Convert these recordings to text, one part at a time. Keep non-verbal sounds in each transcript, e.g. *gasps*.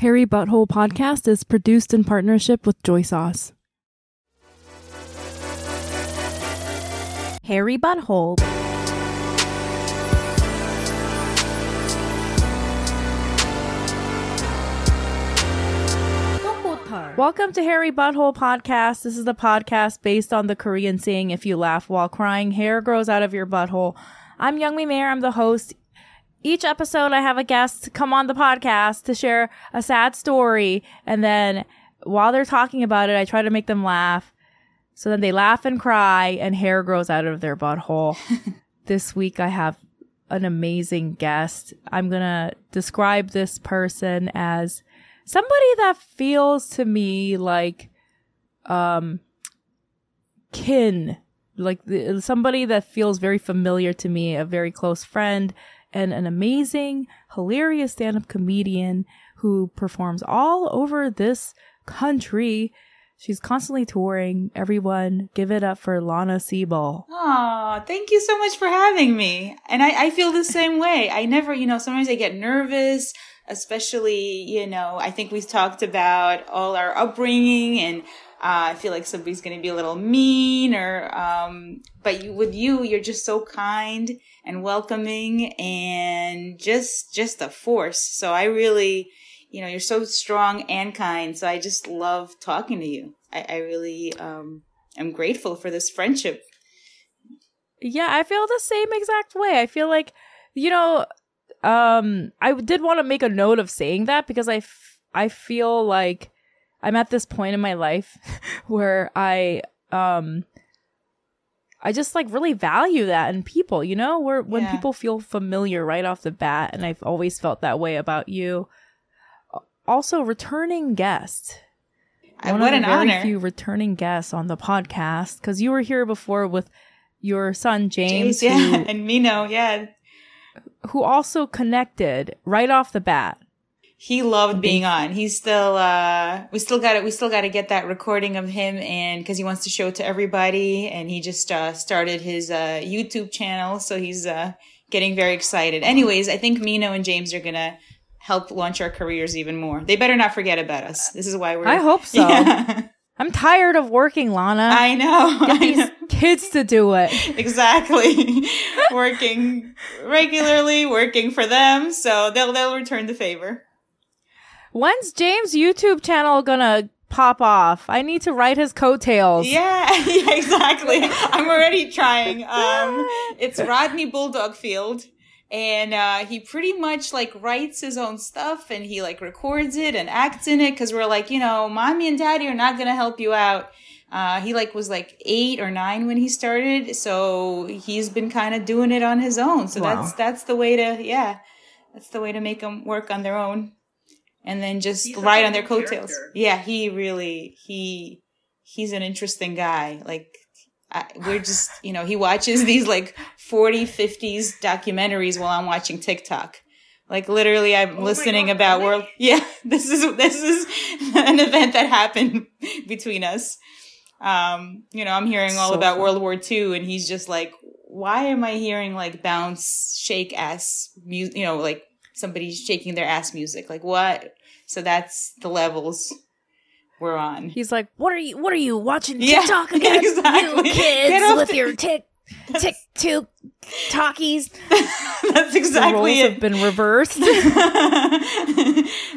Hairy Butthole Podcast is produced in partnership with Joy Sauce. Hairy Butthole. Welcome to Hairy Butthole Podcast. This is the podcast based on the Korean saying, if you laugh while crying, hair grows out of your butthole. I'm Youngmi Mayer. I'm the host. Each episode, I have a guest come on the podcast to share a sad story. And then while they're talking about it, I try to make them laugh. So then they laugh and cry, and hair grows out of their butthole. *laughs* this week, I have an amazing guest. I'm going to describe this person as somebody that feels to me like um kin like the, somebody that feels very familiar to me a very close friend and an amazing hilarious stand-up comedian who performs all over this country she's constantly touring everyone give it up for lana siebel Oh, thank you so much for having me. And I, I feel the *laughs* same way. I never, you know, sometimes I get nervous, especially, you know, I think we've talked about all our upbringing and uh, I feel like somebody's going to be a little mean or, um, but you, with you, you're just so kind and welcoming and just, just a force. So I really, you know, you're so strong and kind. So I just love talking to you. I, I really, um, am grateful for this friendship. Yeah, I feel the same exact way. I feel like, you know, um, I did want to make a note of saying that because I, f- I feel like I'm at this point in my life *laughs* where I, um, I just like really value that in people, you know, where when Yeah. people feel familiar right off the bat, and I've always felt that way about you. Also, returning guest. I- One what an very honor. few returning guests on the podcast because you were here before with your son James, James, *laughs* yeah, who, and Mino, yeah. who also connected right off the bat. He loved being on. He's still, uh, we still got it. We still got to get that recording of him and cause he wants to show it to everybody. And he just, uh, started his, uh, YouTube channel. So he's, uh, getting very excited. Anyways, I think Mino and James are going to help launch our careers even more. They better not forget about us. This is why we're, I hope so. *laughs* Yeah. I'm tired of working, Lana. I know. Get I these know. kids to do it. exactly *laughs* working regularly working for them so they'll they'll return the favor When's James' YouTube channel gonna pop off? I need to write his coattails. yeah *laughs* yeah exactly i'm already trying *laughs* um it's rodney bulldog field and uh he pretty much like writes his own stuff and he like records it and acts in it because we're like you know mommy and daddy are not gonna help you out uh, he like was like eight or nine when he started, so he's been kind of doing it on his own. So Wow. that's that's the way to yeah, that's the way to make them work on their own, and then just He's ride on their coattails. character. Yeah, he really he he's an interesting guy. Like I, we're just you know he watches these like 40 50s documentaries while I'm watching TikTok. Like literally, I'm Oh listening God, about really? world. *laughs* Yeah, this is this is *laughs* an event that happened *laughs* between us. Um, you know, I'm hearing all So about fun. World War II, and he's just like, "Why am I hearing like bounce, shake ass music? You know, like somebody shaking their ass music. Like what?" So that's the levels we're on. He's like, "What are you? What are you watching Yeah, TikTok *laughs* again? exactly. You kids with the- your tick tick two talkies." *laughs* that's The exactly roles it. have been reversed. *laughs*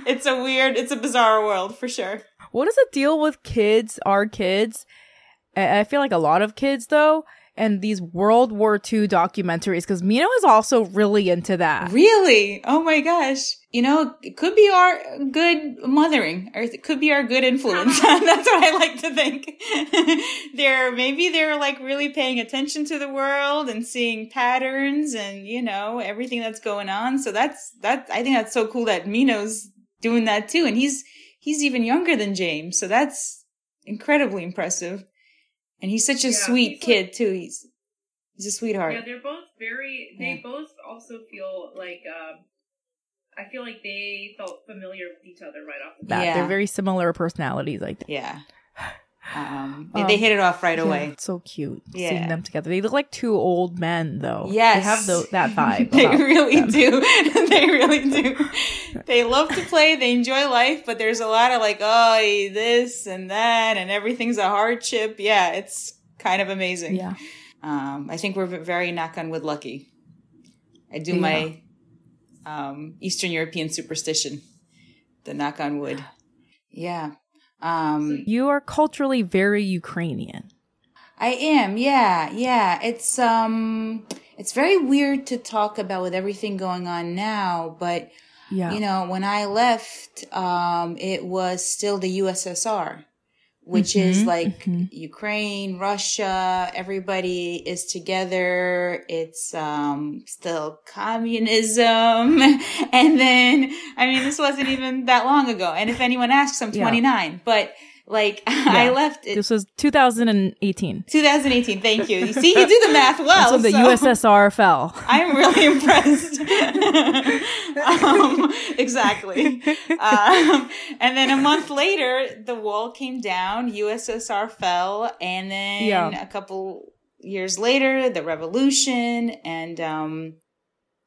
it's a weird, it's a bizarre world for sure. what is the deal with kids? Our kids? I I feel like a lot of kids though, and these World War II documentaries because Mino is also really into that. Really? Oh my gosh. You know, it could be our good mothering, or it could be our good influence. *laughs* *laughs* That's what I like to think. *laughs* they're, maybe they're like really paying attention to the world and seeing patterns and, you know, everything that's going on. So that's, that, I think that's so cool that Mino's doing that too. And he's, he's even younger than James. So that's incredibly impressive. And he's such a Yeah, sweet he's kid too. He's, he's a sweetheart. Yeah, they're both very. They Yeah. both also feel like. Um, I feel like they felt familiar with each other right off the bat. That Yeah. they're very similar personalities. Like yeah. *sighs* *sighs* *sighs* Um, they, they hit it off right Yeah, away. it's so cute Yeah. seeing them together. They look like two old men, though. Yes, they have tho- that *laughs* vibe. they really them. do. *laughs* they really *laughs* do. They love to play. They enjoy life, but there's a lot of like, oh, this and that, and everything's a hardship. Yeah, it's kind of amazing. Yeah, Um, I think we're very knock on wood lucky. I do Yeah. my um, Eastern European superstition, the knock on wood. *sighs* Yeah. Um, you are culturally very Ukrainian. I am, yeah, yeah. It's um it's very weird to talk about with everything going on now, but Yeah, you know, when I left, um it was still the USSR, which is Mhm, like mhm. Ukraine, Russia, everybody is together. It's um still communism. *laughs* And then I mean this wasn't even that long ago. And if anyone asks, I'm Yeah. 29, but like *laughs* I left it this was 2018. 2018. Thank you. You see, you do the math well. That's when the so USSR fell. *laughs* I'm really impressed. *laughs* um, exactly. Um, and then a month later, the wall came down. USSR fell, and then Yeah. a couple years later, the revolution, and um,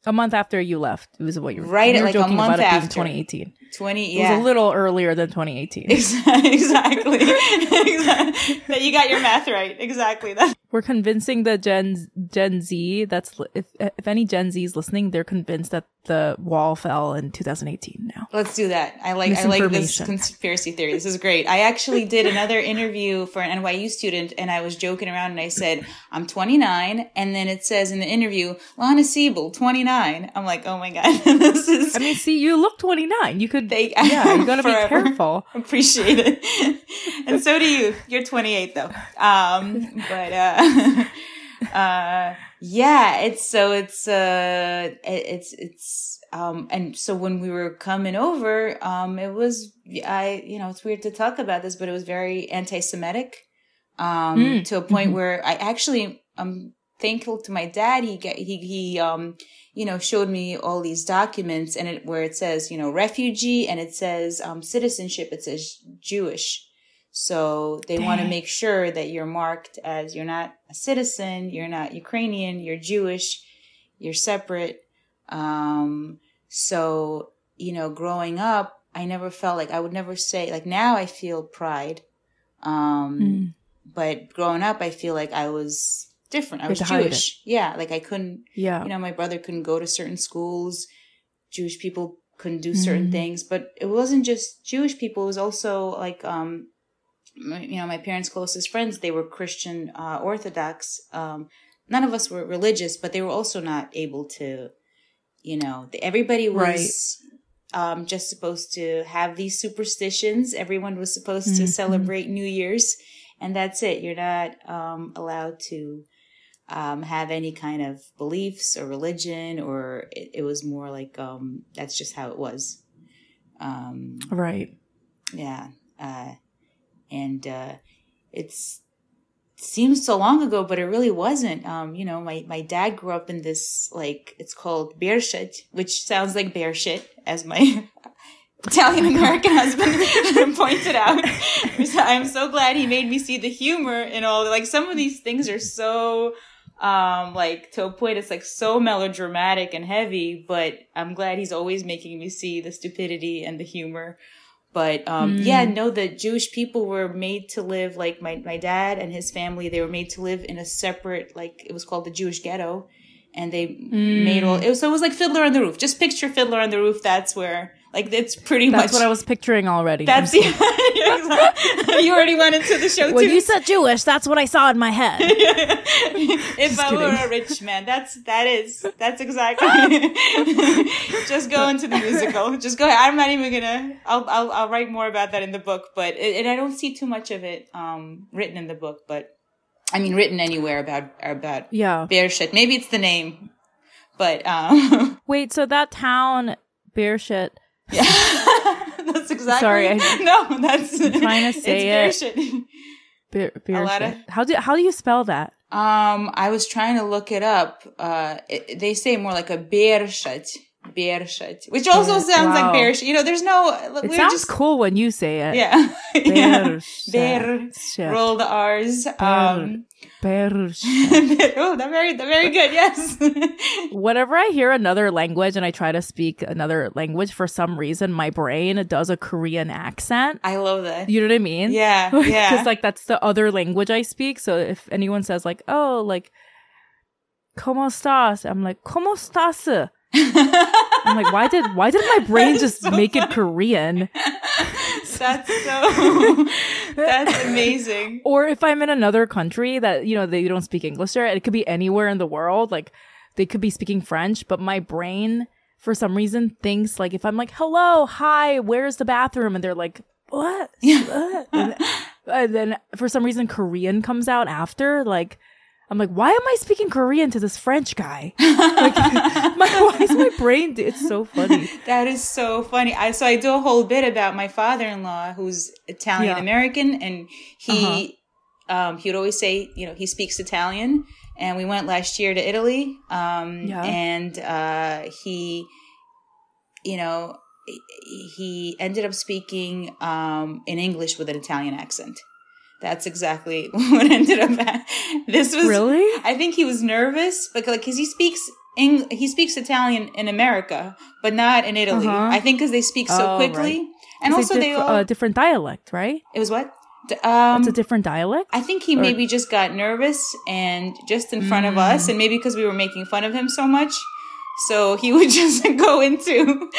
A month after you left, it was what you were Right, you were like a month about it being after. 2018. 20. It Yeah. was a little earlier than 2018. *laughs* *laughs* Exactly. *laughs* exactly. exactly. That you got your math right. Exactly. That. We're convincing the Gen Gen Z. That's if if any Gen Z is listening, they're convinced that the wall fell in 2018. Now, Let's do that. I like I like this conspiracy theory. This is great. I actually did another interview for an NYU student and I was joking around and I said, I'm 29. And then it says in the interview, Lana Siebel, 29. I'm like, oh my God, *laughs* this is I mean, see, you look 29. You could, They- yeah, you *laughs* gotta be Forever. careful. appreciate it. *laughs* and so do you. You're 28 though. Um, but, uh, *laughs* uh, yeah, it's so it's, uh, it- it's, it's, um, and so when we were coming over, um, it was, I, you know, it's weird to talk about this, but it was very anti-Semitic, um, Mm, to a point where I actually, I'm thankful to my dad. He get, he, he, um, you know, showed me all these documents and it, where it says, you know, refugee and it says, um, citizenship, it says Jewish. So they want to make sure that you're marked as you're not a citizen, you're not Ukrainian, you're Jewish, you're separate. Um, so, you know, growing up, I never felt like I would never say, like now I feel pride. Um, Mm. but growing up, I feel like I was different. I was had to hide Jewish. Yeah. Like I couldn't, Yeah. you know, my brother couldn't go to certain schools. Jewish people couldn't do certain Mhm. things, but it wasn't just Jewish people. It was also like, um, my, you know, my parents' closest friends, they were Christian, uh, Orthodox. Um, none of us were religious, but they were also not able to, you know, everybody was, um, just supposed to have these superstitions. Everyone was supposed to Mhm. celebrate New Year's and that's it. You're not, um, allowed to, um, have any kind of beliefs or religion, or it, it was more like um, that's just how it was. Um, Right. yeah, uh, and uh, it's it seems so long ago, but it really wasn't. Um, you know, my my dad grew up in this like it's called bear shit, which sounds like bear shit, as my *laughs* Italian American husband *laughs* pointed out. *laughs* I'm so glad he made me see the humor in all. Like some of these things are so, um, like to a point, it's like so melodramatic and heavy. But I'm glad he's always making me see the stupidity and the humor. But um, Mm. yeah, no, the Jewish people were made to live like my my dad and his family. They were made to live in a separate, like it was called the Jewish ghetto, and they made all. It was, so it was like Fiddler on the Roof. Just picture Fiddler on the Roof. That's where. Like it's pretty That's much what I was picturing already. that's *laughs* the you already went into the show when too. you said Jewish, that's what I saw in my head. *laughs* if I were a rich man, that's that is that's exactly. *laughs* Just go into the musical. Just go. ahead. I'm not even gonna. I'll I'll, I'll write more about that in the book, but it, and I don't see too much of it um written in the book, but I mean written anywhere about about yeah. bear shit. Maybe it's the name, but um Wait, so that town, bear shit. Yeah, *laughs* that's exactly. Sorry, I- no, that's trying to say it's it. bear shit. Bear, bear lot shit. of- How do how do you spell that? Um, I was trying to look it up. Uh, it, they say more like a beershut, Beershut, which also sounds Wow. like Beershut. You know, there's no. It sounds just cool when you say it. yeah, *laughs* yeah. Beershut. Beer. Shut. Roll the R's. Um, Beershut. *laughs* oh, very, very good. Yes. *laughs* Whenever I hear another language and I try to speak another language, for some reason, my brain does a Korean accent. I love that. You know what I mean? Yeah, *laughs* yeah. Because like that's the other language I speak. So if anyone says like, "Oh, like, cómo estás?" I'm like, "Cómo estás?" I'm like, why did why did my brain just make it Korean? That's so. That's *laughs* amazing. Or if I'm in another country that you know they don't speak English there, it could be anywhere in the world. Like they could be speaking French, but my brain for some reason thinks like if I'm like, "Hello, hi, where's the bathroom?" and they're like, "What?" *laughs* What?" and, and then for some reason Korean comes out after. Like I'm like, why am I speaking Korean to this French guy? like, *laughs* my, why is my brain? It's so funny. That is so funny. I so I do a whole bit about my father-in-law who's Italian American, and he um, he would always say, you know, he speaks Italian. And we went last year to Italy, um, Yeah. and uh, he, you know, he ended up speaking um, in English with an Italian accent. That's exactly *laughs* what ended up. hap- This was Really? I think he was nervous, but like, cause he speaks Eng- he speaks Italian in America, but not in Italy. Uh-huh. I think because they speak so Oh, quickly, and also a they all. a different dialect, right? it was what? D- Um, It's a different dialect. I think he maybe just got nervous and just in front of Mm. us, and maybe because we were making fun of him so much. So he *laughs* would just go into,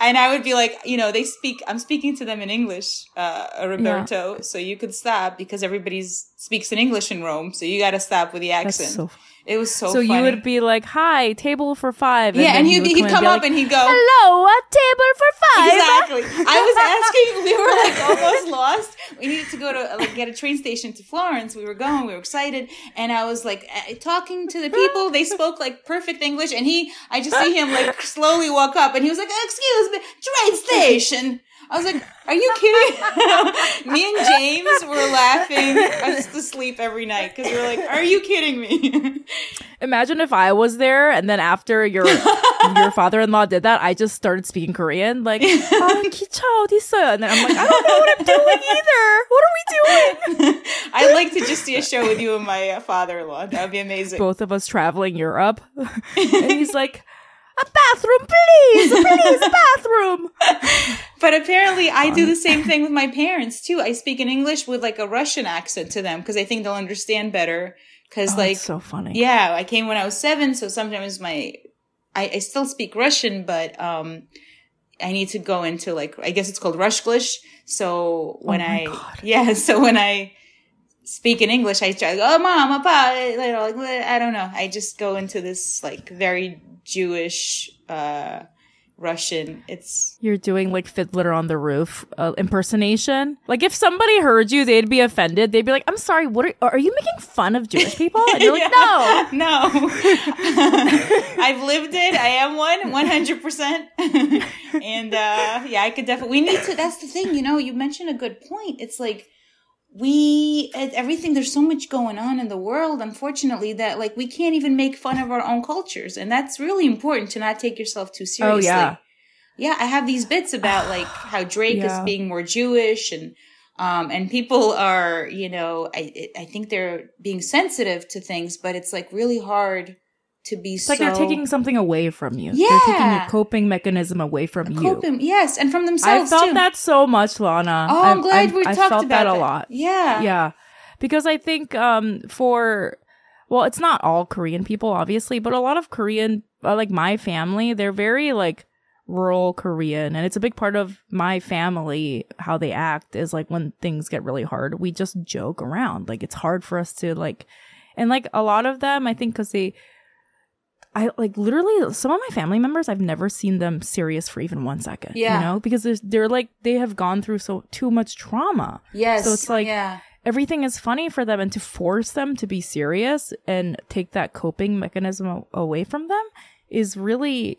and I would be like, you know, they speak, I'm speaking to them in English, uh, Roberto, so you could stop because everybody's speaks in English in Rome, so you got to stop with the accent. so. It was so So, funny. you would be like, "Hi, table for five. yeah, and then he he'd, he'd come up like, and he'd go, "Hello, a table for five. Exactly. I was *laughs* asking. We were like almost lost. We needed to go to uh, like get a train station to Florence. We were going. We were excited, and I was like talking to the people. They spoke like perfect English, and he. I just see him like slowly walk up, and he was like, "Excuse me, train station." I was like, "Are you kidding?" *laughs* me and James were laughing us to sleep every night because we were like, "Are you kidding me?" *laughs* Imagine if I was there, and then after your your *laughs* father-in-law did that, I just started speaking Korean, like, "아, 기차 어디 있어요?" And then I'm like, "I don't know what I'm doing either. What are we doing?" I'd like to just see a show with you and my uh, father-in-law. That would be amazing. Both of us traveling Europe, and he's like, "A bathroom, please, please, a bathroom." but apparently, I do the same thing with my parents too. I speak in English with like a Russian accent to them because I think they'll understand better. Because Oh, like, so funny. yeah, I came when I was seven, so sometimes my I, I still speak Russian, but um, I need to go into like I guess it's called Rushglish. So when Oh I God. *laughs* yeah, so when I speak in English, I try to oh, mom, papa, know, like I don't know. I just go into this like very Jewish uh, Russian. It's You're doing like Fiddler on the Roof uh, impersonation. Like if somebody heard you, they'd be offended. They'd be like, "I'm sorry, what are, are you making fun of Jewish people?" And you're like, *laughs* "No." *laughs* no. *laughs* I've lived it. I am one, one hundred percent. And uh, yeah, I could definitely. We need to. That's the thing. You know, you mentioned a good point. It's like we it- everything. There's so much going on in the world. Unfortunately, that like we can't even make fun of our own cultures, and that's really important to not take yourself too seriously. Oh, yeah. Yeah, I have these bits about like *sighs* how Drake Yeah. is being more Jewish and um and people are, you know, I I think they're being sensitive to things, but it's like really hard to be It's so like they're taking something away from you. They're taking Yeah. your coping mechanism away from you. coping, yes, and from themselves. I felt too. that so much, Lana. Oh, I'm, glad we I talked felt about that a lot. Yeah. Yeah. Because I think um for well, it's not all Korean people obviously, but a lot of Korean uh, like my family, they're very like rural Korean and it's a big part of my family how they act is like when things get really hard, we just joke around. Like it's hard for us to like and like a lot of them I think cuz they I like literally some of my family members I've never seen them serious for even one second. Yeah. You know, because they're like they have gone through so too much trauma Yes. So it's like- yeah. everything is funny for them and to force them to be serious and take that coping mechanism away from them is really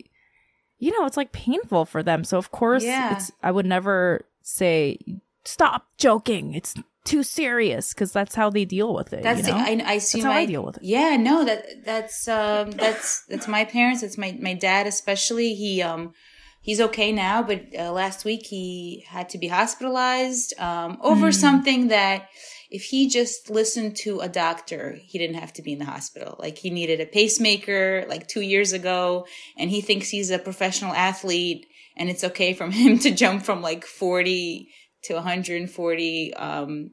you know it's like painful for them so of course Yeah. it's i would never say stop joking it's too serious because that's how they deal with it. That's you know? I, I see That's how my, I deal with it. Yeah, no, that that's um that's that's my parents. That's my my dad especially. He um he's okay now, but uh, last week he had to be hospitalized um over Mm. something that if he just listened to a doctor, he didn't have to be in the hospital. Like he needed a pacemaker like 2 years ago and he thinks he's a professional athlete and it's okay from *laughs* him to jump from like 40 to 140 um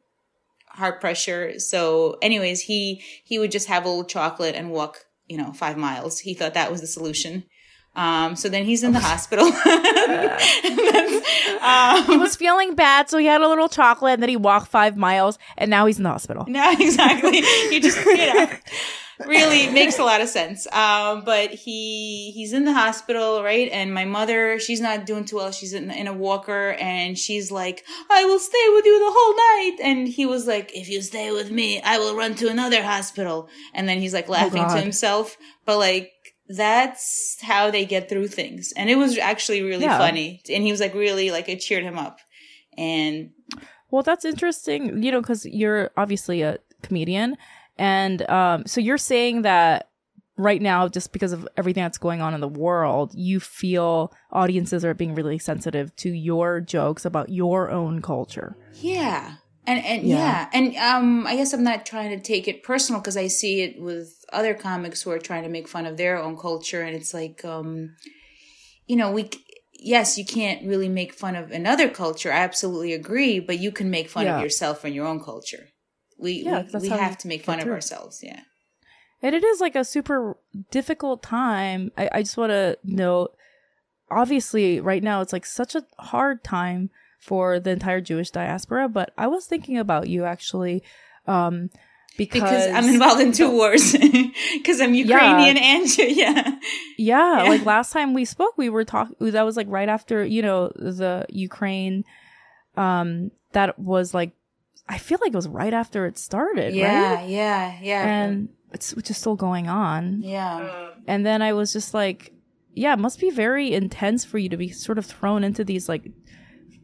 heart pressure. So, anyways, he he would just have a little chocolate and walk, you know, five miles. He thought that was the solution. Um, so then he's in the *laughs* hospital. And *laughs* that's, he um, was feeling bad, so he had a little chocolate, and then he walked five miles, and now he's in the hospital. *laughs* no, exactly. He just, you know, really makes a lot of sense. Um, but he he's in the hospital, right? And my mother, she's not doing too well. She's in, in a walker, and she's like, "I will stay with you the whole night." And he was like, "If you stay with me, I will run to another hospital." And then he's like laughing to himself, but like. That's how they get through things. And it was actually really Yeah. funny. And he was like, really, like, it cheered him up. And Well, that's interesting, you know, because you're obviously a comedian. And um, so you're saying that right now, just because of everything that's going on in the world, you feel audiences are being really sensitive to your jokes about your own culture. Yeah. And and Yeah. yeah. And um I guess I'm not trying to take it personal because I see it with other comics who are trying to make fun of their own culture and it's like um you know, we yes, you can't really make fun of another culture. I absolutely agree, but you can make fun Yeah. of yourself and your own culture. We Yeah, we, we have to make fun of ourselves, yeah. And it is like a super difficult time. I, I just want to note, obviously, right now it's like such a hard time for the entire Jewish diaspora. But I was thinking about you actually, um, because, Because I'm involved in two wars. *laughs* Because I'm Ukrainian and *laughs* yeah. Yeah, Yeah. like last time we spoke, we were talking. That was like right after you know the Ukraine. Um, that was like, I feel like it was right after it started, Yeah, right? yeah, yeah. And it's which is still going on. yeah. Um, And then I was just like, yeah, it must be very intense for you to be sort of thrown into these like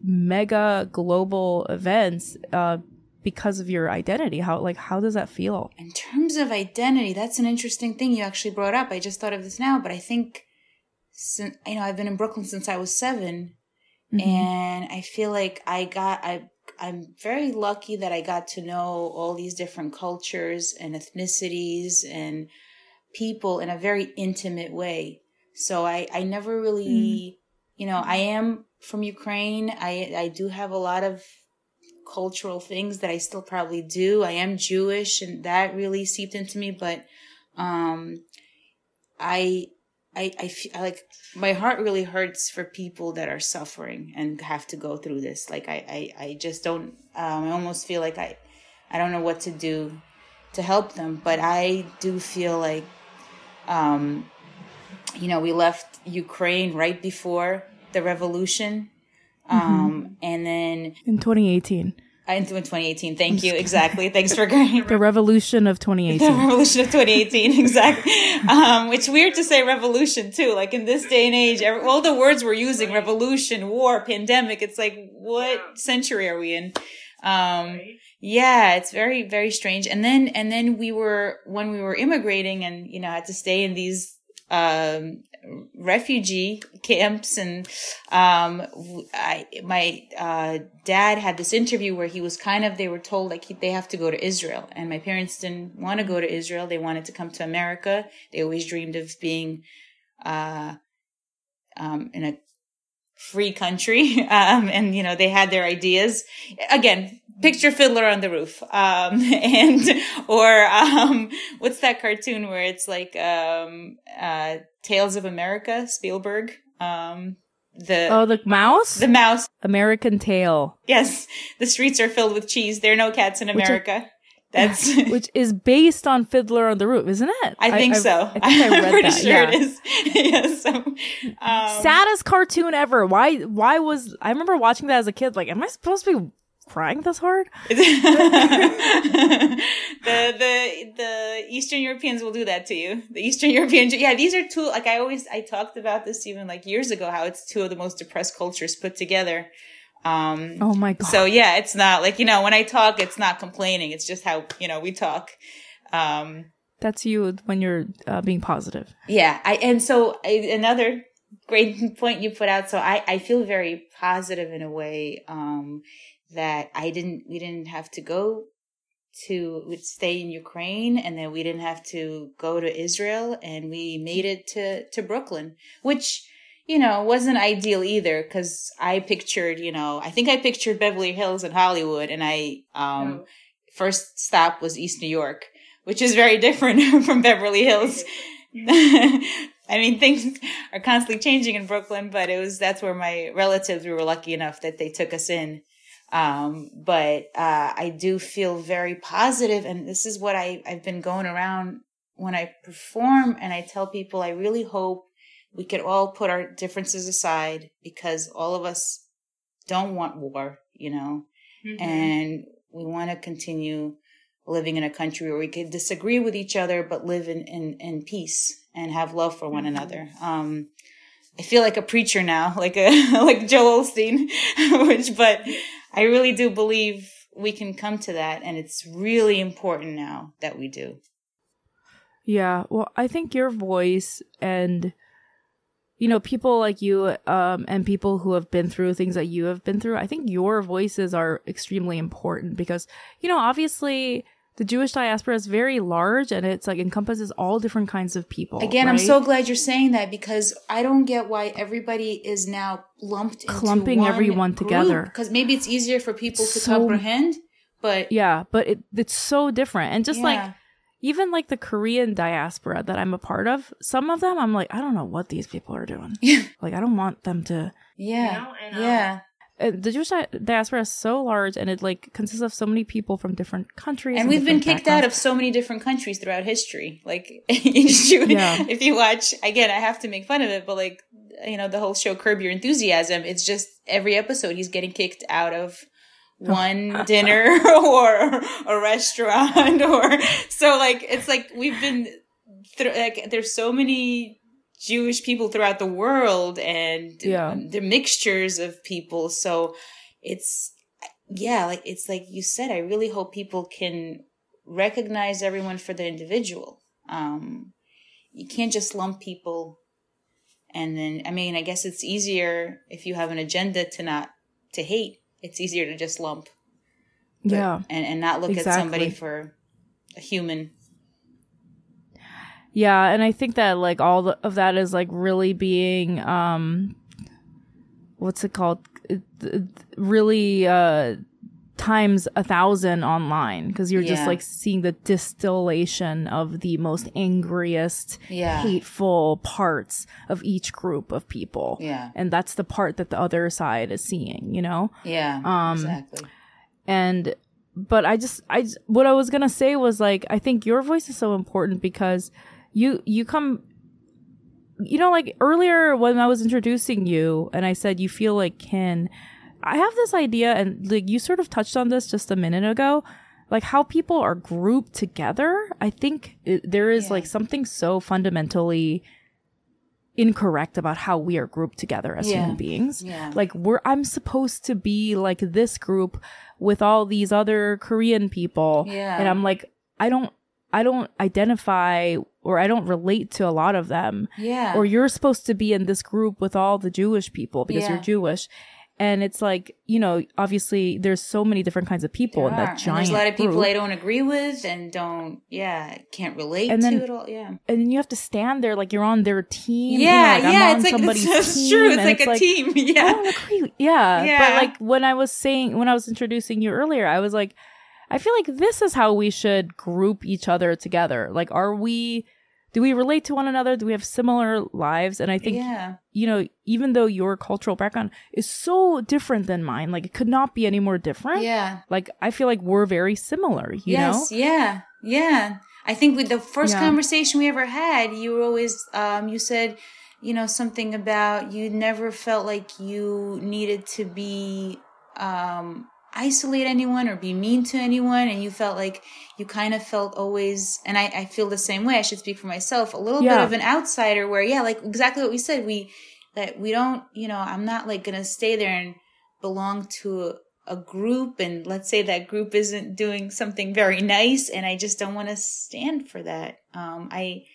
mega global events uh, because of your identity. How like how does that feel? In terms of identity, that's an interesting thing you actually brought up. I just thought of this now, but I think, since, you know, I've been in Brooklyn since I was 7 Mm-hmm. and I feel like I got, I, I'm very lucky that I got to know all these different cultures and ethnicities and people in a very intimate way. So I, I never really, you know, I am from Ukraine. I, I do have a lot of cultural things that I still probably do. I am Jewish and that really seeped into me, but, um, I, I, I feel like my heart really hurts for people that are suffering and have to go through this. Like I, I, I just don't, um, I almost feel like I, I don't know what to do to help them, but I do feel like, um, you know, we left Ukraine right before the revolution. Um, and then In 2018, In 2018. Thank you. Exactly. Thanks for *laughs* *laughs* going. the revolution of 2018. The revolution of 2018, exactly. Um, it's weird to say revolution too. Like in this day and age, every, all the words we're using, revolution, war, pandemic, it's like, what Yeah. century are we in? Um, yeah, it's very, very strange. And then, and then we were, when we were immigrating and, you know, had to stay in these, um, refugee camps and, um, I, my, uh, dad had this interview where he was kind of, they were told like he, they have to go to Israel and my parents didn't want to go to Israel. They wanted to come to America. They always dreamed of being, uh, um, in a free country. *laughs* Um, and you know, they had their ideas. Again, picture Fiddler on the Roof. Um, *laughs* and, or, um, what's that cartoon where it's like, um, uh, Tales of America, Spielberg? Um, the, oh, the mouse, the mouse. American Tail Yes. The streets are filled with cheese. There are no cats in America. That's, *laughs* which is based on Fiddler on the Roof, isn't it? I think I, so. I, think I am read *laughs* pretty that. sure yeah. it is. *laughs* yes. So, um, Saddest cartoon ever. Why? Why was I remember watching that as a kid? Like, am I supposed to be crying this hard? the the the Eastern Europeans will do that to you. The Eastern European, yeah, these are two. Like I always, I talked about this even like years ago. How it's two of the most depressed cultures put together. Um, Oh my god. so yeah, it's not like, you know, when I talk, it's not complaining. It's just how, you know, we talk. Um, That's you when you're uh, being positive. yeah. I, and so I, another great *laughs* point you put out. So I, I feel very positive in a way, um, that I didn't, we didn't have to go to we'd stay in Ukraine and then we didn't have to go to Israel and we made it to to Brooklyn which you know it wasn't ideal either cuz I pictured you know I think I pictured Beverly Hills and Hollywood and I um Oh. first stop was East New York which is very *laughs* different *laughs* from Beverly Hills *laughs* I mean things are constantly changing in Brooklyn but it was that's where my relatives we were lucky enough that they took us in um, but uh, I do feel very positive, and this is what I I've been going around when I perform, and I tell people I really hope we could all put our differences aside because all of us don't want war, you know, Mhm. and we want to continue living in a country where we could disagree with each other but live in in, in peace and have love for one Mhm. another. Um, I feel like a preacher now, *laughs* like a like Joel Osteen, *laughs* which but I really do believe we can come to that, and it's really important now that we do. Yeah, well, I think your voice and you know, people like you um and people who have been through things that you have been through, I think your voices are extremely important because you know, obviously the Jewish diaspora is very large and it's like encompasses all different kinds of people. Again, I'm so glad you're saying that because I don't get why everybody is now lumped into Clumping one everyone together. Because maybe it's easier for people to So- comprehend, but Yeah, but it it's so different. And just like yeah. Even like the Korean diaspora that I'm a part of, some of them I'm like, I don't know what these people are doing. *laughs* like I don't want them to yeah, You know, um, yeah. uh, the Jewish diaspora is so large and it like consists of so many people from different countries. and we've been different kicked out of so many different countries throughout history. Like, *laughs* Yeah. if you watch, again, I have to make fun of it, but like, you know, the whole show Curb Your Enthusiasm, it's just every episode he's getting kicked out of one *laughs* dinner *laughs* or a restaurant *laughs* or so like it's like we've been through like there's so many Jewish people throughout the world and Yeah. the mixtures of people. So it's yeah like it's like you said i really hope people can recognize everyone for the individual. Um you can't just lump people and then i mean i guess it's easier if you have an agenda to not to hate it's easier to just lump but- Yeah. and, and not look at somebody for a human Yeah, and I think that like all of that is like really being um what's it called? Really uh times a thousand online because you're just like seeing the distillation of the most angriest, Yeah. hateful parts of each group of people. Yeah. And that's the part that the other side is seeing, you know? yeah Um, exactly and but i just i just- what i was gonna say was like i think your voice is so important because you you come you know like earlier when i was introducing you and i said you feel like kin i have this idea and like you sort of touched on this just a minute ago like how people are grouped together i think it, there is Yeah. like something so fundamentally incorrect about how we are grouped together as Yeah. human beings yeah like we're i'm supposed to be like this group with all these other korean people Yeah. and i'm like i don't i don't identify or i don't relate to a lot of them yeah or you're supposed to be in this group with all the jewish people because Yeah. you're jewish and it's like you know obviously there's so many different kinds of people There in are. that And giant there's a lot of people group. I don't agree with and don't, yeah, can't relate And to then- at all. Yeah. and then you have to stand there like you're on their team Yeah, like, I'm yeah. on It's like, *laughs* somebody's it's, it's true. It's and like a team. *laughs* I Yeah. don't agree. Yeah. Yeah. But like when I was saying, when I was introducing you earlier, I was like, I feel like this is how we should group each other together. Like, are we, do we relate to one another? Do we have similar lives? And I think, yeah. you know, even though your cultural background is so different than mine, like it could not be any more different. Yeah. Like, I feel like we're very similar, you yes. know? Yeah. Yeah. I think with the first Yeah. conversation we ever had, you were always, um, you said, you know, something about you never felt like you needed to be, um, isolate anyone or be mean to anyone and you felt like you kind of felt always and I, I feel the same way i should speak for myself a little bit of an outsider where yeah like exactly what we said we that we don't you know i'm not like gonna stay there and belong to a group and let's say that group isn't doing something very nice and I just don't want to stand for that. Um, I,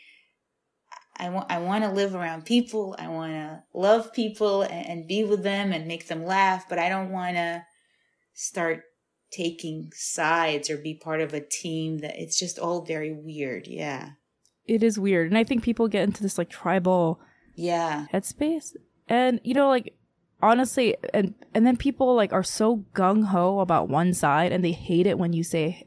I want, I want to live around people. I want to love people and, and be with them and make them laugh, but I don't want to start taking sides or be part of a team that it's just all very weird. Yeah. It is weird. And I think people get into this like tribal Yeah. headspace. And you know, like honestly, and and then people like are so gung ho about one side and they hate it when you say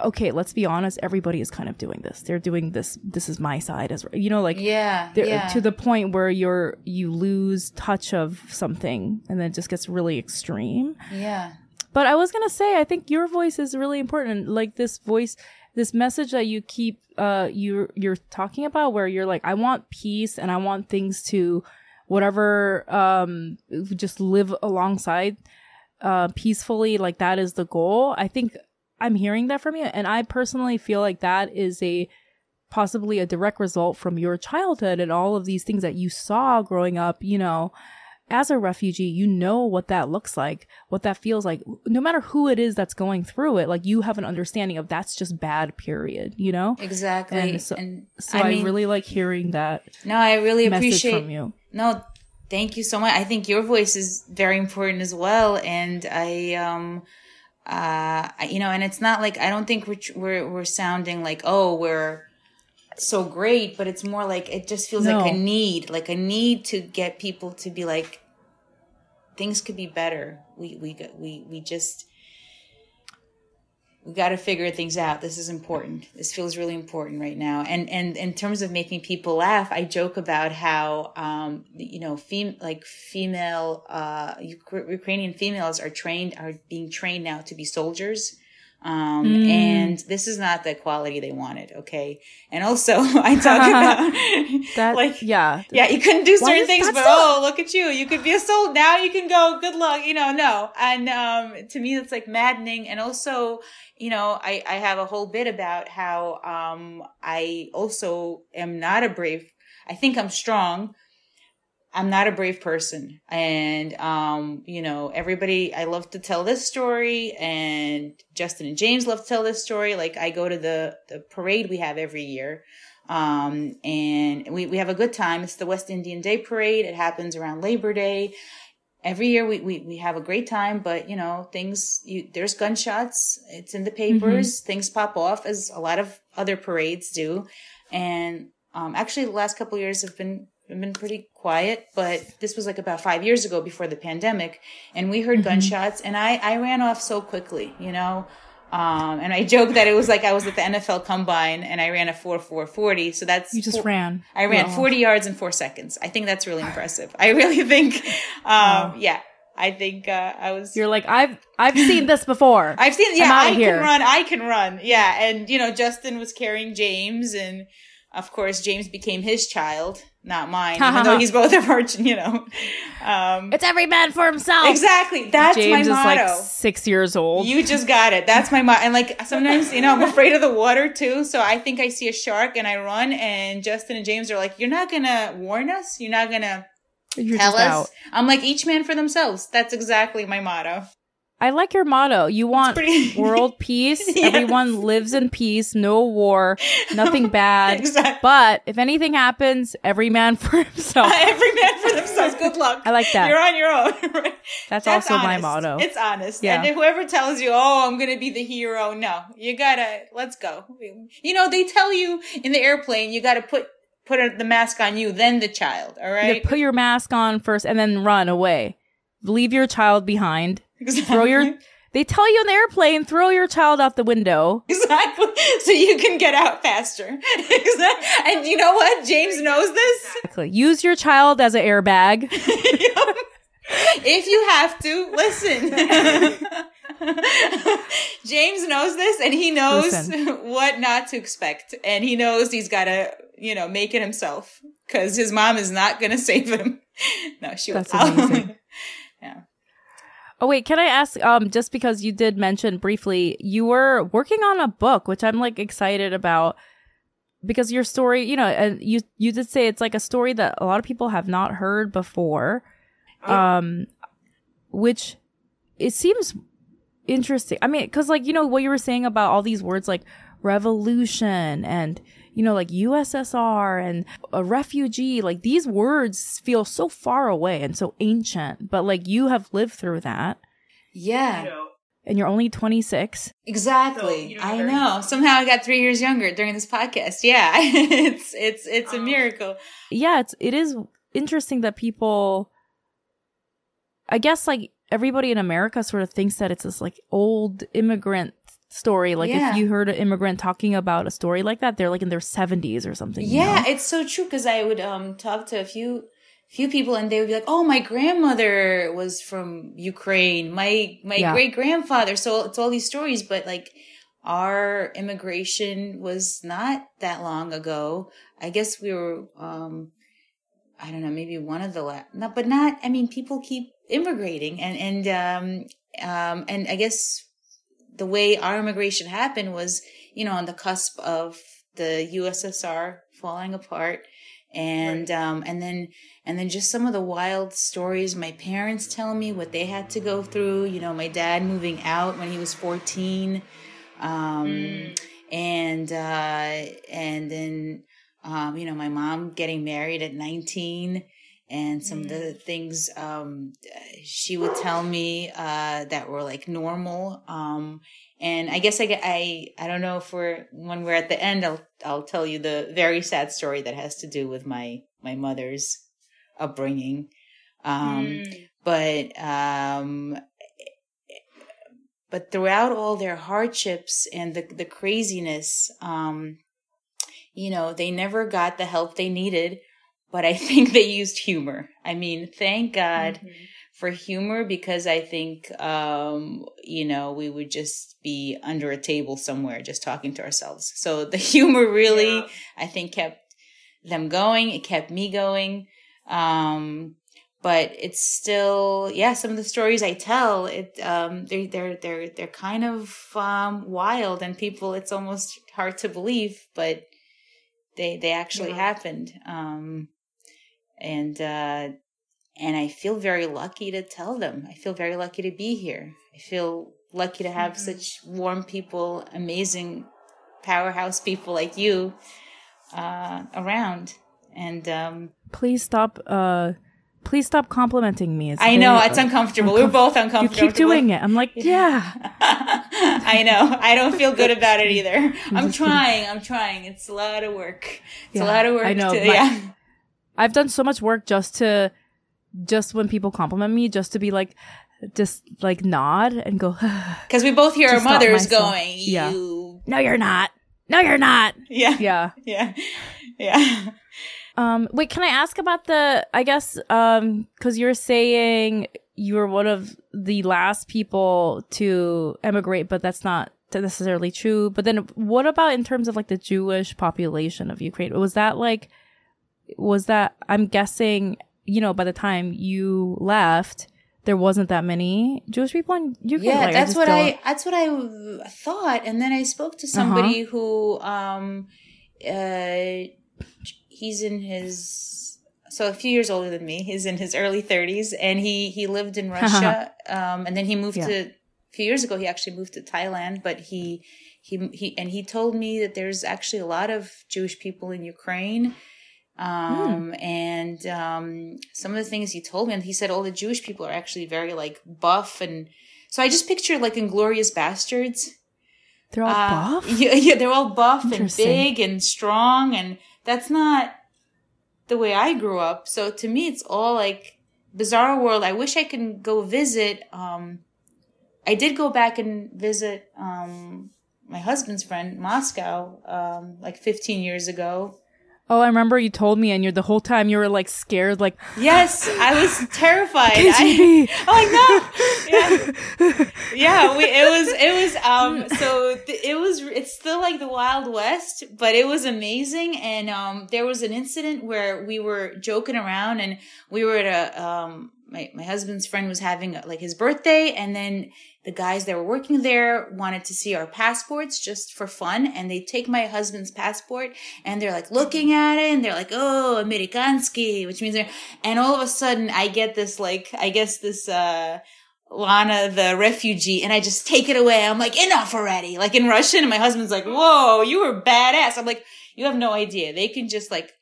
Okay, let's be honest. Everybody is kind of doing this. They're doing this. This is my side, as you know, like Yeah. yeah. to the point where you're you lose touch of something, and then it just gets really extreme. yeah. But I was gonna say, I think your voice is really important. Like this voice, this message that you keep, uh, you you're talking about, where you're like, I want peace and I want things to, whatever, um, just live alongside, uh, peacefully. Like that is the goal. I think I'm hearing that from you, and I personally feel like that is a possibly a direct result from your childhood and all of these things that you saw growing up. You know as a refugee, you know what that looks like, what that feels like. No matter who it is that's going through it, like you have an understanding of that's just bad, period, you know? Exactly. And And so- so, So I, really like hearing that no, I really appreciate from you. No, thank you so much. I think your voice is very important as well, and I, um, uh, you know, and it's not like I don't think we're we're we're sounding like oh we're so great, but it's more like it just feels like a need, like a need to get people to be like things could be better. We we we we just we got to figure things out. This is important. This feels really important right now. And and in terms of making people laugh, I joke about how um, you know, fem- like female uh, Ukrainian females are trained are being trained now to be soldiers. Um, Mm. and this is not the quality they wanted. Okay. And also *laughs* I talk *laughs* about That, like, yeah. yeah, you couldn't do certain things, but so- oh, look at you. You could be a soul. Now you can go. Good luck. You know, no. And, um, to me, it's like maddening. And also, you know, I, I have a whole bit about how, um, I also am not a brave, I think I'm strong. I'm not a brave person. And, um, you know, everybody, I love to tell this story and Justin and James love to tell this story. Like I go to the, the parade we have every year. Um, and we, we have a good time. It's the West Indian Day Parade. It happens around Labor Day. Every year we, we, we have a great time, but you know, things, you, there's gunshots. It's in the papers. Things pop off as a lot of other parades do. And, um, actually the last couple of years have been, have been pretty quiet, but this was like about five years ago before the pandemic. And we heard gunshots and I, I ran off so quickly, you know, um, and I joked that it was like I was at the NFL combine and I ran a 4 4 40. So that's, You just four- ran. I ran Wow. 40 yards in four seconds. I think that's really impressive. I really think, *laughs* um, yeah, I think, uh, I was, You're like, I've, I've seen this before. *laughs* I've seen, yeah, I here. can run, I can run. Yeah. And, you know, Justin was carrying James and, of course, James became his child, not mine, even though he's both of our, *laughs* you know. Um, it's every man for himself. exactly. That's James my is motto. like six years old. You just got it. That's my motto. And like sometimes, you know, I'm afraid of the water too. So I think I see a shark and I run and Justin and James are like, you're not going to warn us. You're not going to You're tell us. out. I'm like, each man for themselves. That's exactly my motto. I like your motto. You want pretty- *laughs* world peace. Yes. Everyone lives in peace. No war. Nothing *laughs* bad. Exactly. But if anything happens, every man *laughs* for himself. Every man for themselves. Good luck. I like that. You're on your own. right? That's, That's also my motto. It's honest. Yeah. And whoever tells you, oh, I'm going to be the hero, no, you gotta, let's go. You know, they tell you in the airplane, you gotta put, put the mask on you, then the child, All right. You put your mask on first and then run away. Leave your child behind. Throw your. They tell you in the airplane, throw your child out the window. Exactly. *laughs* So you can get out faster. *laughs* Exactly. And you know what? James knows this. Exactly. Use your child as an airbag. *laughs* if you have to, listen. James knows this and he knows Listen. what not to expect. And he knows he's got to, you know, make it himself because his mom is not going to save him. No, she That's amazing. yeah. Oh wait, can I ask? Um, just because you did mention briefly, you were working on a book, which I'm like excited about because your story, you know, and you you did say it's like a story that a lot of people have not heard before. Um, which it seems interesting. I mean, because like you know what you were saying about all these words like revolution and you know like USSR and a refugee, like these words feel so far away and so ancient. But like you have lived through that, Yeah. You know, and you're only 26. Exactly. So, you know, I know. Somehow I got three years younger during this podcast. Yeah. *laughs* it's it's it's a Oh. miracle. yeah, it's it is interesting that people I guess like everybody in America sort of thinks that it's this like old immigrant story. Like Yeah. if you heard an immigrant talking about a story like that, they're like in their seventies or something. you Yeah, know? it's so true because I would um talk to a few few people and they would be like, "Oh, my grandmother was from Ukraine. My my Yeah. great grandfather." So it's all these stories, but like our immigration was not that long ago. I guess we were um I don't know, maybe one of the last, no, but not. I mean, people keep immigrating, and and um um and I guess the way our immigration happened was, you know, on the cusp of the USSR falling apart, and um and then and then just some of the wild stories my parents tell me what they had to go through. You know, my dad moving out when he was fourteen, um, Mm. and uh and then um, you know, my mom getting married at 19 and some of the things um, she would tell me uh, that were like normal. Um, and I guess I, I, I don't know if we're, when we're at the end, I'll, I'll tell you the very sad story that has to do with my, my mother's upbringing. Um, Mm. but um but throughout all their hardships and the the craziness um you know they never got the help they needed but i *laughs* think they used humor i mean thank god Mhm. for humor because i think um you know we would just be under a table somewhere just talking to ourselves so *laughs* the humor really Yeah. I think kept them going. It kept me going. Um, but it's still, yeah, some of the stories I tell, it, um, they're, they're, they're, they're kind of, um, wild and people, it's almost hard to believe, but they, they actually Yeah. happened. Um, and, uh, and I feel very lucky to tell them. I feel very lucky to be here. I feel lucky to have Mhm. such warm people, amazing powerhouse people like you uh, around. And um, Please stop. Uh, please stop complimenting me. It's I know very- it's uncomfortable. We're both uncomfortable. You keep doing it. I'm like, yeah. *laughs* I know. I don't feel good about it *laughs* either. I'm kidding. trying. I'm trying. It's a lot of work. It's Yeah, a lot of work. I know. To, My- yeah. I've done so much work just to, just when people compliment me, just to be like, just like nod and go, *sighs* Because we both hear our mothers going, Yeah. "You." no, you're not. No, you're not. Yeah. Yeah. *laughs* Yeah. Yeah. Um, wait, can I ask about the, I guess, um, cause you're saying you were one of the last people to emigrate, but that's not necessarily true. But then what about in terms of like the Jewish population of Ukraine? Was that like, was that, I'm guessing, you know, by the time you left, there wasn't that many Jewish people in Ukraine. Yeah, Like, that's just what don't- I that's what I thought, and then I spoke to somebody who um uh he's in his so a few years older than me. He's in his early thirties, and he he lived in *laughs* Russia, um, and then he moved Yeah. to a few years ago. He actually moved to Thailand, but he he he and he told me that there's actually a lot of Jewish people in Ukraine. Um, and, um, some of the things he told me, and he said all the Jewish people are actually very like buff. And so I just pictured like Inglourious Basterds. They're all Uh, buff? *laughs* Yeah, yeah, they're all buff and big and strong. And that's not the way I grew up. So to me, it's all like bizarre world. I wish I could go visit. Um, I did go back and visit, um, my husband's friend, Moscow, um, like 15 years ago. Oh, I remember you told me, and you're the whole time you were like scared, like Yes, I was *laughs* terrified. I, I'm like, no. Yeah. *laughs* Yeah, we, it was, it was, um, so th- it was, it's still like the Wild West, but it was amazing. And, um, there was an incident where we were joking around and we were at a, um, my, my husband's friend was having like his birthday and then the guys that were working there wanted to see our passports just for fun and they take my husband's passport and they're like looking at it and they're like oh amerikansky which means they're and all of a sudden i get this like i guess this uh Lana the refugee and I just take it away. I'm like, enough already. Like in Russian. And my husband's like, whoa, you were badass. I'm like, you have no idea. They can just like,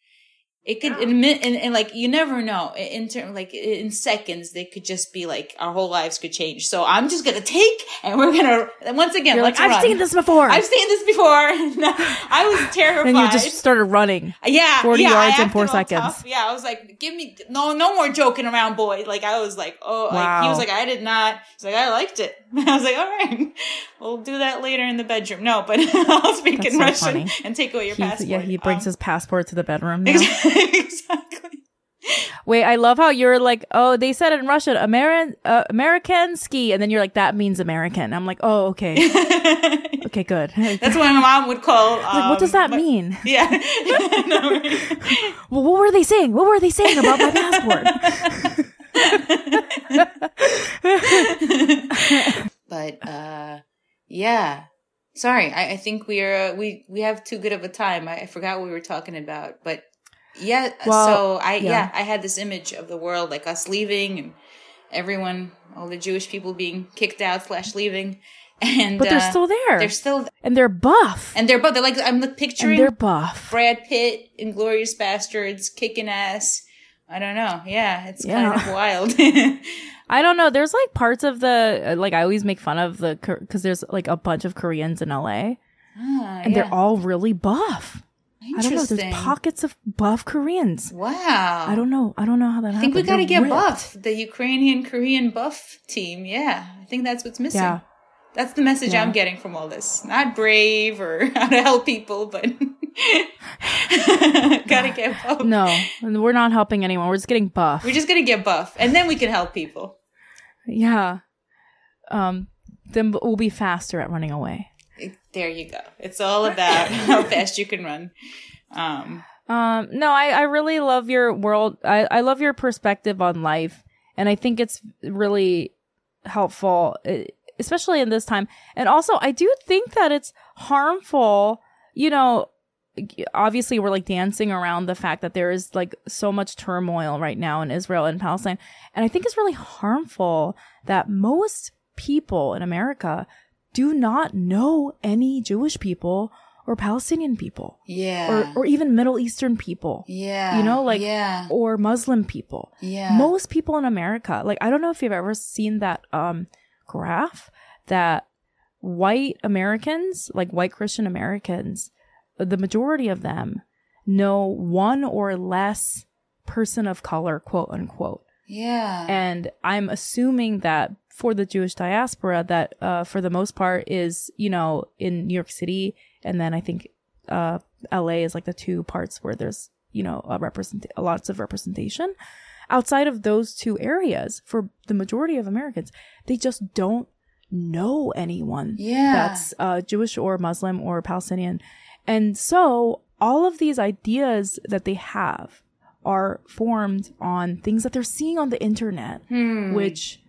it could, in, a min- in, in like, you never know. In, term, like, in seconds, they could just be like, our whole lives could change. So I'm just gonna take and we're gonna, and once again, You're like, I've run. seen this before. I've seen this before. *laughs* I was terrified. and you just started running. Yeah, 40 yeah, yards in four seconds. tough. Yeah, I was like, "Give me no, no more joking around, boy." Like I was like, "Oh," like he was like, "I did not." He's like, "I liked it." *laughs* I was like, "All right, we'll do that later in the bedroom." No, but *laughs* I'll speak That's in so Russian funny. and take away your He's- passport. yeah, he brings Um, his passport to the bedroom. now. *laughs* exactly. Wait, I love how you're like, oh, they said it in Russian, American, uh, American ski, and then you're like, that means American. I'm like, oh, okay, *laughs* okay, good. That's what my mom would call. Um, *laughs* like, what does that my- mean? Yeah. No, Well, what were they saying? What were they saying about my passport? but uh yeah sorry i, I think we're uh, we we have too good of a time I, I forgot what we were talking about but yeah Well, so i yeah. yeah. i had this image of the world like us leaving and everyone all the jewish people being kicked out slash leaving and but they're uh, still there, they're still and they're buff, and they're both they're like i'm and picturing they're buff. brad pitt inglourious basterds kicking ass i don't know yeah it's Yeah. kind of wild *laughs* I don't know. There's like parts of the uh, like I always make fun of the because there's like a bunch of Koreans in LA, Ah, and yeah. they're all really buff. I don't know. There's pockets of buff Koreans. wow I don't know. I don't know how that happens. I think we got to get ripped. buff. The Ukrainian Korean buff team. Yeah, I think that's what's missing. Yeah. That's the message Yeah. I'm getting from all this. Not brave or *laughs* how to help people, but *laughs* gotta get buff. No, we're not helping anyone. We're just getting buff. We're just gonna get buff, and then we can help people. yeah. Um. Then we'll be faster at running away. There you go. It's all about *laughs* how fast you can run. Um, Um. No, I I really love your world. I I love your perspective on life, and I think it's really helpful, especially in this time. And also, I do think that it's harmful. You know, obviously we're like dancing around the fact that there is like so much turmoil right now in Israel and Palestine. And I think it's really harmful that most people in America do not know any Jewish people or Palestinian people yeah. or, or even Middle Eastern people yeah. you know, like- yeah. or Muslim people. Yeah. Most people in America, like I don't know if you've ever seen that um graph that white Americans, like white Christian Americans, the majority of them know one or less person of color, quote unquote. Yeah. And I'm assuming that for the Jewish diaspora, that uh, for the most part is, you know, in New York City. And then I think uh, LA is like the two parts where there's, you know, a represent- lots of representation. Outside of those two areas, for the majority of Americans, they just don't know anyone Yeah. that's uh, Jewish or Muslim or Palestinian. And so all of these ideas that they have are formed on things that they're seeing on the internet, which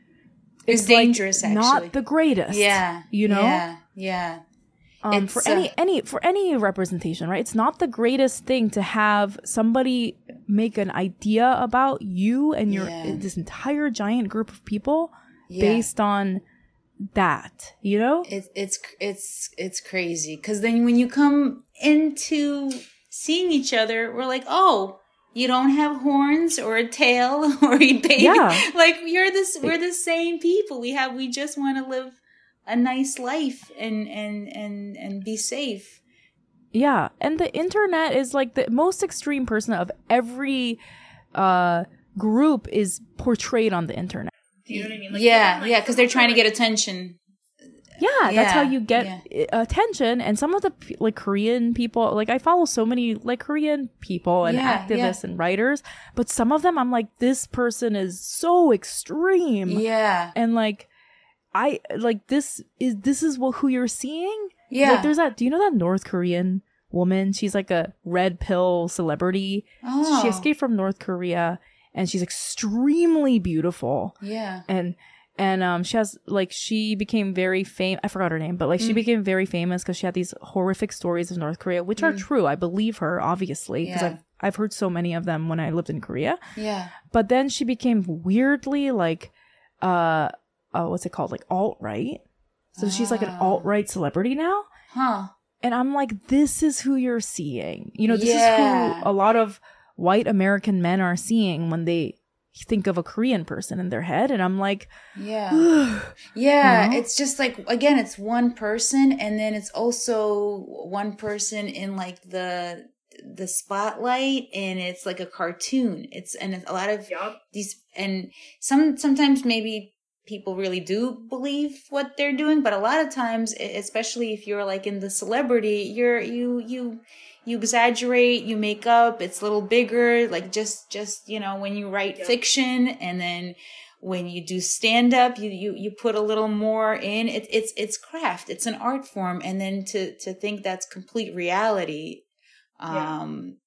It's is, like, dangerous, actually. not the greatest. yeah. you know, Yeah. Yeah. um, for It's, uh, any any for any representation, right? It's not the greatest thing to have somebody make an idea about you and your Yeah. this entire giant group of people Yeah. based on that. You know, it's it's it's it's crazy because then when you come into seeing each other we're like oh you don't have horns or a tail *laughs* or a baby Yeah. like you're this we're the same people we have we just want to live a nice life and and and and be safe Yeah, and the internet is like the most extreme person of every uh group is portrayed on the internet. Do you know what I mean? Like, yeah like, yeah because they're trying to get attention Yeah, that's how you get i- eh, attention. And some of the like Korean people, like I follow so many like Korean people and Yeah, activists and writers, but some of them I'm like, this person is so extreme, yeah and like I like this is this is what who you're seeing. yeah Like there's that. Do you know that North Korean woman? She's like a red pill celebrity. oh She escaped from North Korea and she's extremely beautiful. yeah And and um she has like she became very famous. I forgot her name, but like Mm. she became very famous because she had these horrific stories of North Korea, which are true. I believe her obviously because Mm. Yeah. I've I've heard so many of them when I lived in Korea. yeah But then she became weirdly like uh uh, what's it called? Like alt right. So she's like an Ah. alt right celebrity now. Huh. And I'm like, this is who you're seeing. You know, this Yeah. is who a lot of white American men are seeing when they think of a Korean person in their head. And I'm like, Yeah. *sighs* Yeah, know? it's just like again, it's one person, and then it's also one person in like the the spotlight, and it's like a cartoon. It's and it's a lot of Yup. these, and some sometimes maybe people really do believe what they're doing, but a lot of times, especially if you're like in the celebrity, you're you you you exaggerate, you make up, it's a little bigger, like just just you know when you write Yep. fiction, and then when you do stand up you, you you put a little more in it, it's it's craft it's an art form and then to to think that's complete reality um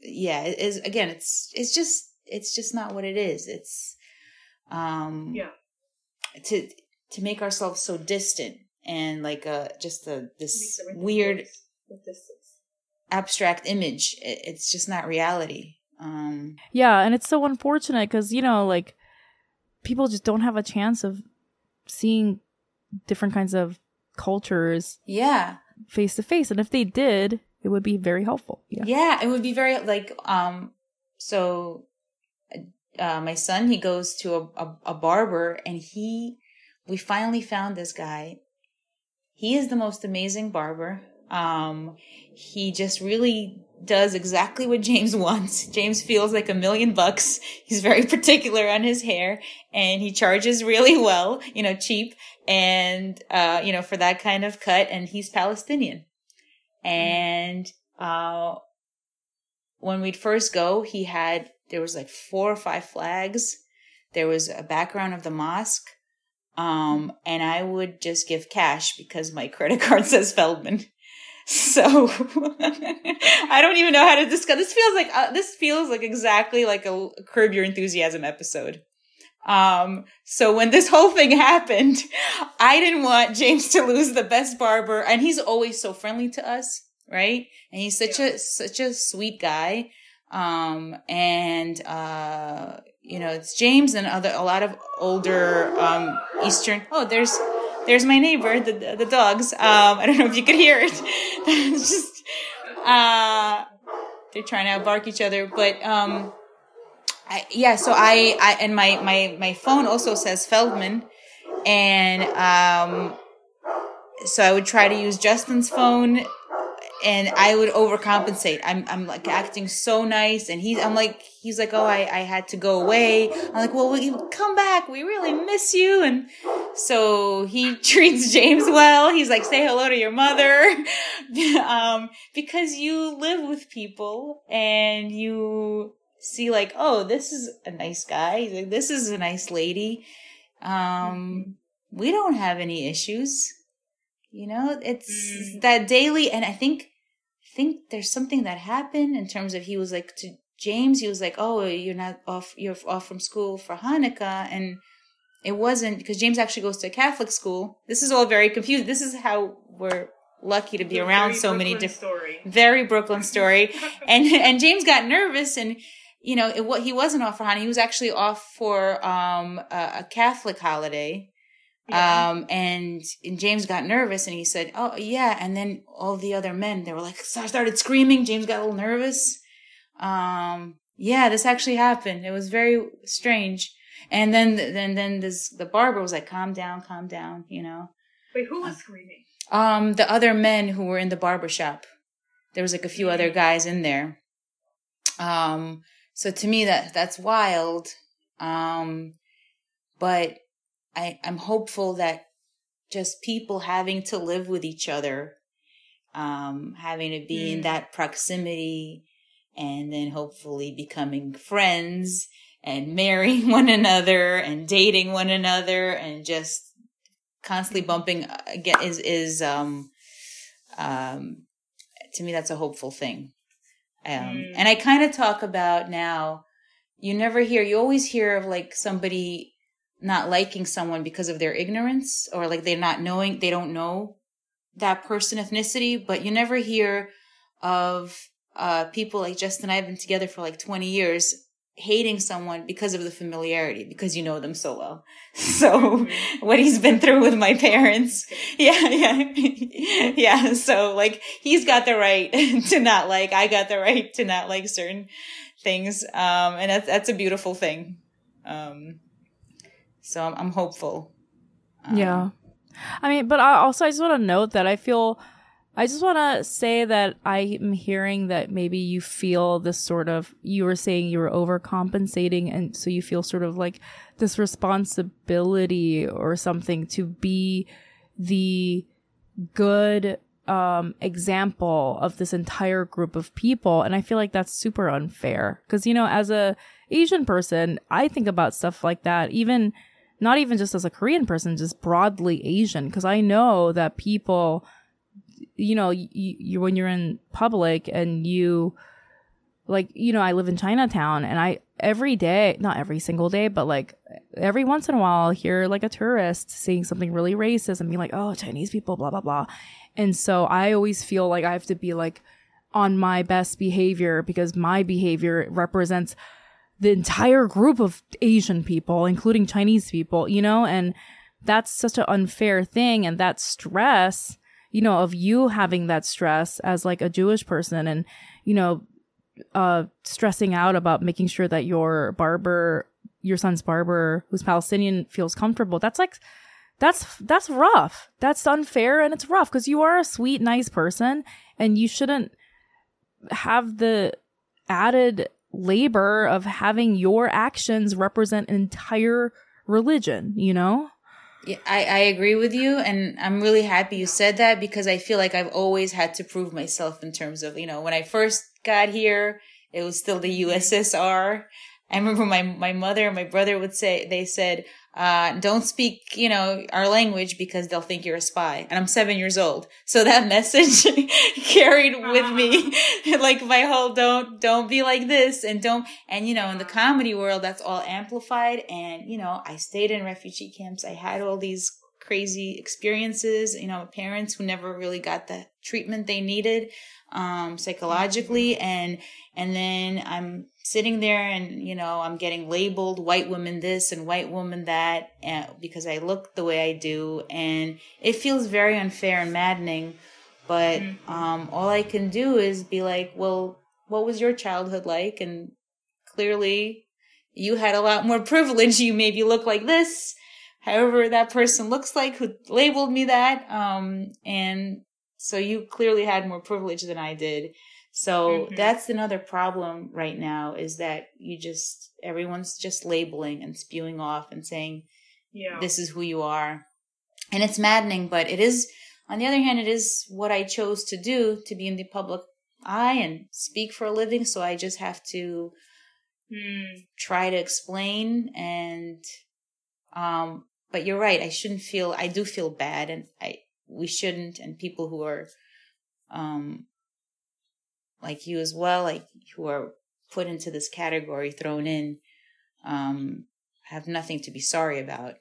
yeah, it is again it's it's just it's just not what it is it's um Yeah. to to make ourselves so distant and like uh just a this weird. Abstract image it, it's just not reality um yeah. And it's so unfortunate because, you know, like people just don't have a chance of seeing different kinds of cultures yeah face to face. And if they did, it would be very helpful. Yeah. Yeah, it would be very like um so uh my son he goes to a, a, a barber and he we finally found this guy. He is the most amazing barber. Um he just really does exactly what James *laughs* wants. James feels like a million bucks. He's very *laughs* particular on his hair and he charges really well, you know, cheap and uh you know for that kind of cut and he's Palestinian. And uh when we'd first go, he had there was like four or five flags. There was a background of the mosque. Um, and I would just give cash because my *laughs* credit card says Feldman. So *laughs* I don't even know how to discuss. This feels like uh, this feels like exactly like a Curb Your Enthusiasm episode. Um, so when this whole thing happened, I didn't want James to lose the best barber, and he's always so friendly to us, right? And he's such a such a sweet guy. Um, and uh, you know, it's James and other a lot of older um Eastern. Oh, there's there's my neighbor, the the dogs. Um, I don't know if you could hear it. *laughs* just uh, they're trying to bark each other, but um. I, yeah, so I, I and my my my phone also says Feldman, and um, so I would try to use Justin's phone, and I would overcompensate. I'm I'm like acting so nice, and he's I'm like he's like oh I I had to go away. I'm like well we come back. We really miss you, and so he *laughs* treats James well. He's like say hello to your mother, *laughs* um, because you live with people and you see like oh this is a nice guy He's like, this is a nice lady um we don't have any issues you know it's Mm. that daily and i think think there's something that happened in terms of he was like to james he was like oh you're not off you're off from school for hanukkah and it wasn't because james actually goes to a catholic school this is all very confused this is how we're lucky to be It's around so many different story. very Brooklyn *laughs* story. *laughs* and and James got nervous, and you know, it, what he wasn't off for Hanukkah. He was actually off for um a, a Catholic holiday. Yeah. Um and, and James got nervous, and he said, "Oh yeah." And then all the other men, they were like, so started screaming. James got a little nervous. Um, yeah, this actually happened. It was very strange. And then then then this the barber was like, "Calm down, calm down," you know. Wait, who was screaming? Um, the other men who were in the barber shop. There was like a few other guys in there. Um, so to me that that's wild. Um, but I I'm hopeful that just people having to live with each other, um, having to be in Mm. that proximity and then hopefully becoming friends and *laughs* marrying one another and dating one another and just constantly bumping uh, again is is um um to me that's a hopeful thing um Mm. and i kind of talk about now you never hear you always hear of like somebody not liking someone because of their ignorance or like they're not knowing they don't know that person ethnicity but you never hear of uh people like justin and i have been together for like 20 years hating someone because of the familiarity because you know them so well. *laughs* So what he's been through with my parents. *laughs* yeah yeah. *laughs* Yeah so like he's got the right to not like i got the right to not like certain things um and that's that's a beautiful thing. Um so i'm, I'm hopeful. Um, yeah. I mean, but I also I just want to note that I feel I just want to say that I am hearing that maybe you feel this sort of you were saying you were overcompensating and so you feel sort of like this responsibility or something to be the good um example of this entire group of people. And I feel like that's super unfair. Cuz you know as a Asian person I think about stuff like that. Even not even just as a Korean person, just broadly Asian. Cause I know that people, you know, you, you, when you're in public and you, like, you know, I live in Chinatown and I, every day, not every single day, but like every once in a while, I'll hear like a tourist saying something really racist and be like, oh, Chinese people, blah, blah, blah. And so I always feel like I have to be like on my best behavior because my behavior represents the entire group of Asian people, including Chinese people, you know, and that's such an unfair thing. And that stress, you know, of you having that stress as like a Jewish person and, you know, uh, stressing out about making sure that your barber, your son's barber, who's Palestinian, feels comfortable. That's like, that's, that's rough. That's unfair and it's rough because you are a sweet, nice person and you shouldn't have the added labor of having your actions represent an entire religion, you know? Yeah, I, I agree with you. And I'm really happy you said that because I feel like I've always had to prove myself in terms of, you know, when I first got here, it was still the USSR. I remember my, my mother and my brother would say, they said, uh, don't speak, you know, our language because they'll think you're a spy. And I'm seven years old. So that *laughs* message carried with me, *laughs* like my whole don't, don't be like this and don't, and you know, in the comedy world, that's all amplified. And, you know, I stayed in refugee camps. I had all these crazy experiences, you know, parents who never really got the treatment they needed, um, psychologically. And, and then I'm sitting there and you know i'm getting labeled white woman this and white woman that and, because i look the way i do and it feels very unfair and maddening. But mm-hmm. um, all i can do is be like well what was your childhood like? And clearly you had a lot more *laughs* privilege. You maybe look like this. However that person looks like who labeled me that. Um, and so you clearly had more privilege than i did so mm-hmm. that's another problem right now is that you just everyone's just labeling and spewing off and saying yeah. this is who you are. And it's maddening, but it is on the other hand it is what I chose to do to be in the public eye and speak for a living, so I just have to mm. try to explain and um but you're right, I shouldn't feel I do feel bad and I we shouldn't and people who are um like you as well, like who are put into this category, thrown in, um, have nothing to be sorry about.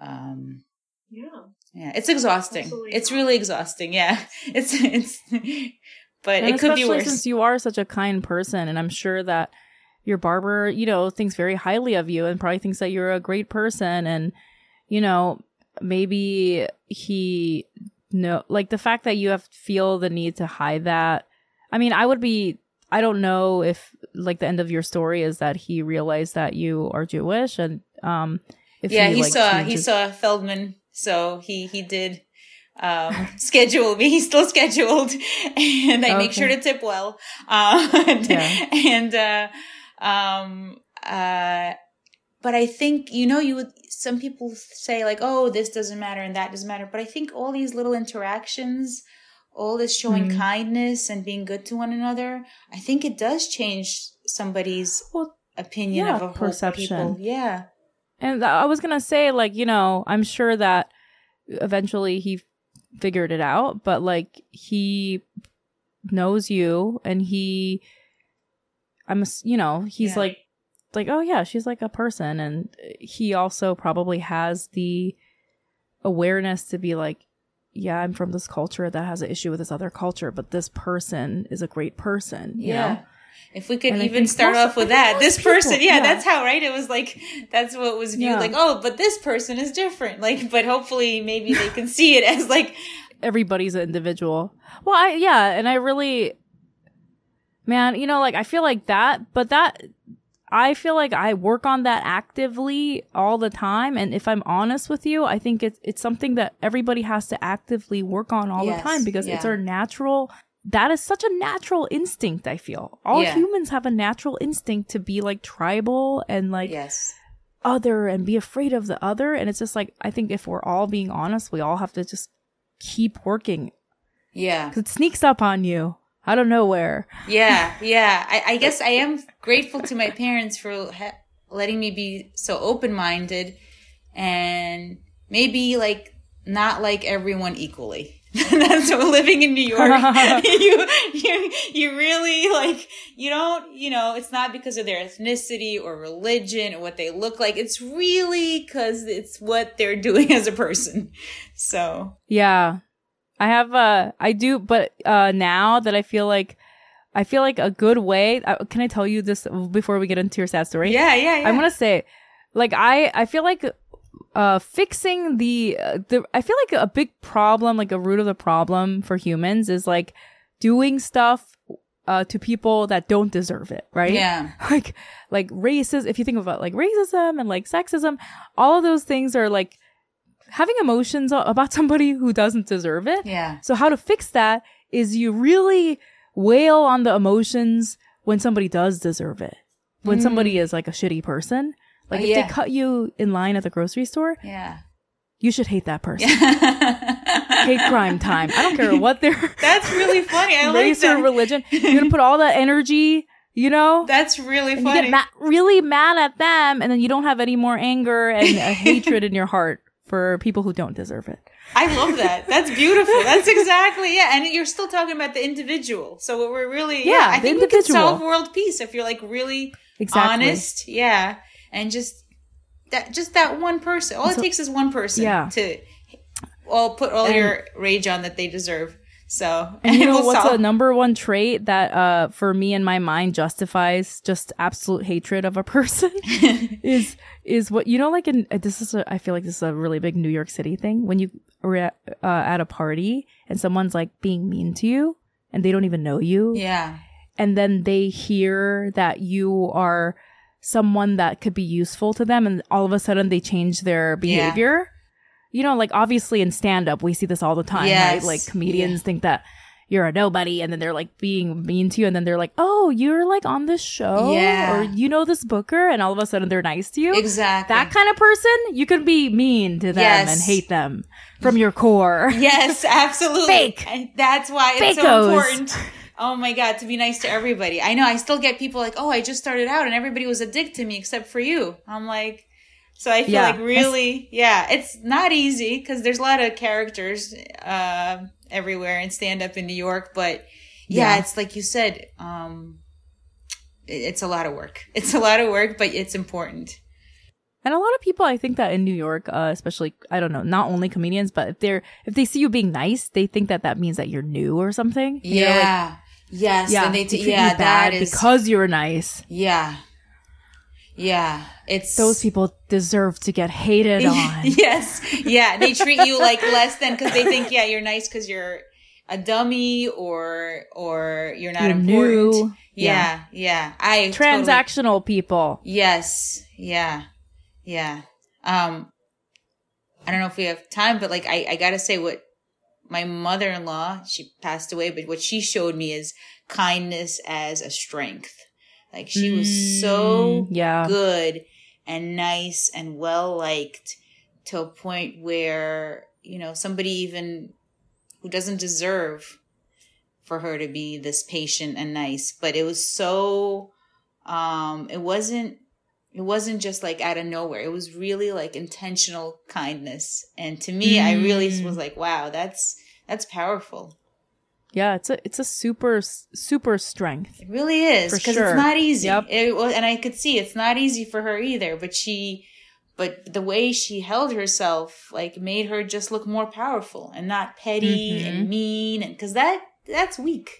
Um, yeah. Yeah, it's exhausting. Absolutely it's really exhausting. Yeah, *laughs* it's it's, *laughs* but and it could be worse. Since you are such a kind person, and I'm sure that your barber, you know, thinks very highly of you, and probably thinks that you're a great person, and you know, maybe he no like the fact that you have feel the need to hide that I mean, I would be. I don't know if like the end of your story is that he realized that you are Jewish, and um, if yeah, he, he like, saw changes- he saw Feldman, so he he did um, *laughs* schedule me. *laughs* He's still scheduled, *laughs* and I okay. make sure to tip well. Uh, and, yeah. and uh, um, uh, but I think you know you would. Some people say like, "Oh, this doesn't matter and that doesn't matter," but I think all these little interactions all this showing mm. kindness and being good to one another, I think it does change somebody's well, opinion yeah, of a perception. People. Yeah. And I was gonna say, like, you know, I'm sure that eventually he figured it out, but like he knows you and he, I'm, you know, he's yeah. like, like, oh yeah, she's like a person, and he also probably has the awareness to be like, yeah, I'm from this culture that has an issue with this other culture, but this person is a great person. yeah. Know? If we could And even start most- off with that, this people- person, yeah, yeah. that's how, right? It was like, that's what was viewed Yeah. like, oh, but this person is different. Like, but hopefully maybe they can see it as like, everybody's an individual. Well, I yeah, and I really man, you know, like I feel like that, but that I feel like I work on that actively all the time and if I'm honest with you, I think it's it's something that everybody has to actively work on all Yes, the time because it's our natural that is such a natural instinct, I feel. All Yeah. humans have a natural instinct to be like tribal and like yes. other and be afraid of the other. And it's just like, I think if we're all being honest, we all have to just keep working Yeah. because it sneaks up on you out of nowhere. Yeah, yeah. I, I guess I am *laughs* grateful to my parents for ha- letting me be so open minded and maybe like not like everyone equally. *laughs* That's living in New York. *laughs* you, you, you really like, you don't, you know, it's not because of their ethnicity or religion or what they look like. It's really because it's what they're doing as a person. So, Yeah. I have uh I do but uh now that I feel like I feel like a good way uh, can I tell you this before we get into your sad story? yeah, yeah, yeah. I want to say like I I feel like uh fixing the uh, the I feel like a big problem like a root of the problem for humans is like doing stuff uh to people that don't deserve it, right? yeah. *laughs* like like racism if you think about like racism and like sexism all of those things are like having emotions about *laughs* somebody who doesn't deserve it Yeah. so how to fix that is you really wail on the emotions when somebody does deserve it when somebody is like a shitty person like Oh, if yeah. they cut you in line at the grocery store Yeah. you should hate that *laughs* person hate crime time i don't care what their *laughs* That's really funny. I like race or religion you're gonna put all that energy you know That's really and you funny. get ma- really mad at them and then you don't have any more anger and uh, hatred in your heart for people who don't deserve it I love that. That's beautiful. That's exactly yeah. And you're still talking about the individual. So what we're really yeah. Yeah, I think we can individual. solve world peace if you're like really Exactly. honest. Yeah, and just that just that one person. All it takes is one person. Yeah. To all put all And- your rage on that they deserve. So and you *laughs* know what's solve- the number one trait that uh for me in my mind justifies just absolute hatred of a person? *laughs* *laughs* Is is what you know like in uh, this is a, I feel like this is a really big New York City thing. When you are at, uh, at a party and someone's like being mean to you and they don't even know you. Yeah. and then they hear that you are someone that could be useful to them and all of a sudden they change their behavior you know like obviously in stand up we see this all the time Yes. right like comedians think that you're a nobody and then they're like being mean to you and then they're like oh you're like on this show Yeah. or you know this booker and all of a sudden they're nice to you Exactly. that kind of person you can be mean to them Yes. and hate them from your core *laughs* Yes, absolutely. Fake. And that's why it's so important. Oh my God, to be nice to everybody. I know I still get people like, oh, I just started out and everybody was a dick to me except for you. I'm like, so I feel Yeah. like really, yeah, it's not easy because there's a lot of characters uh, everywhere and stand up in New York. But yeah, Yeah. it's like you said, um, it- it's a lot of work. *laughs* It's a lot of work, but it's important. And a lot of people, I think that in New York, uh, especially, I don't know, not only comedians, but if they're if they see you being nice, they think that that means that you're new or something. Know, like, Yeah. yes. yeah, and they t- yeah, that is. because you're nice. Yeah. Yeah. It's Those people deserve to get hated *laughs* on. yes. Yeah. They treat you like less than because they think, yeah, you're nice because you're a dummy or or you're not You're important. new. Yeah. Yeah. I totally- Transactional people. yes. Yeah. Yeah. Um I don't know if we have time, but like I, I gotta say what my mother in law, she passed away, but what she showed me is kindness as a strength. Like she was so Mm, yeah. good and nice and well liked to a point where, you know, somebody even who doesn't deserve for her to be this patient and nice, but it was so um it wasn't it wasn't just like out of nowhere. It was really like intentional kindness. And to me, I really Mm. was like, wow, that's that's powerful. Yeah, it's a it's a super super strength. It really is For because sure. it's not easy. Yep. It and I could see it's not easy for her either. But she, but the way she held herself, like, made her just look more powerful and not petty Mhm. and mean, and because that that's weak.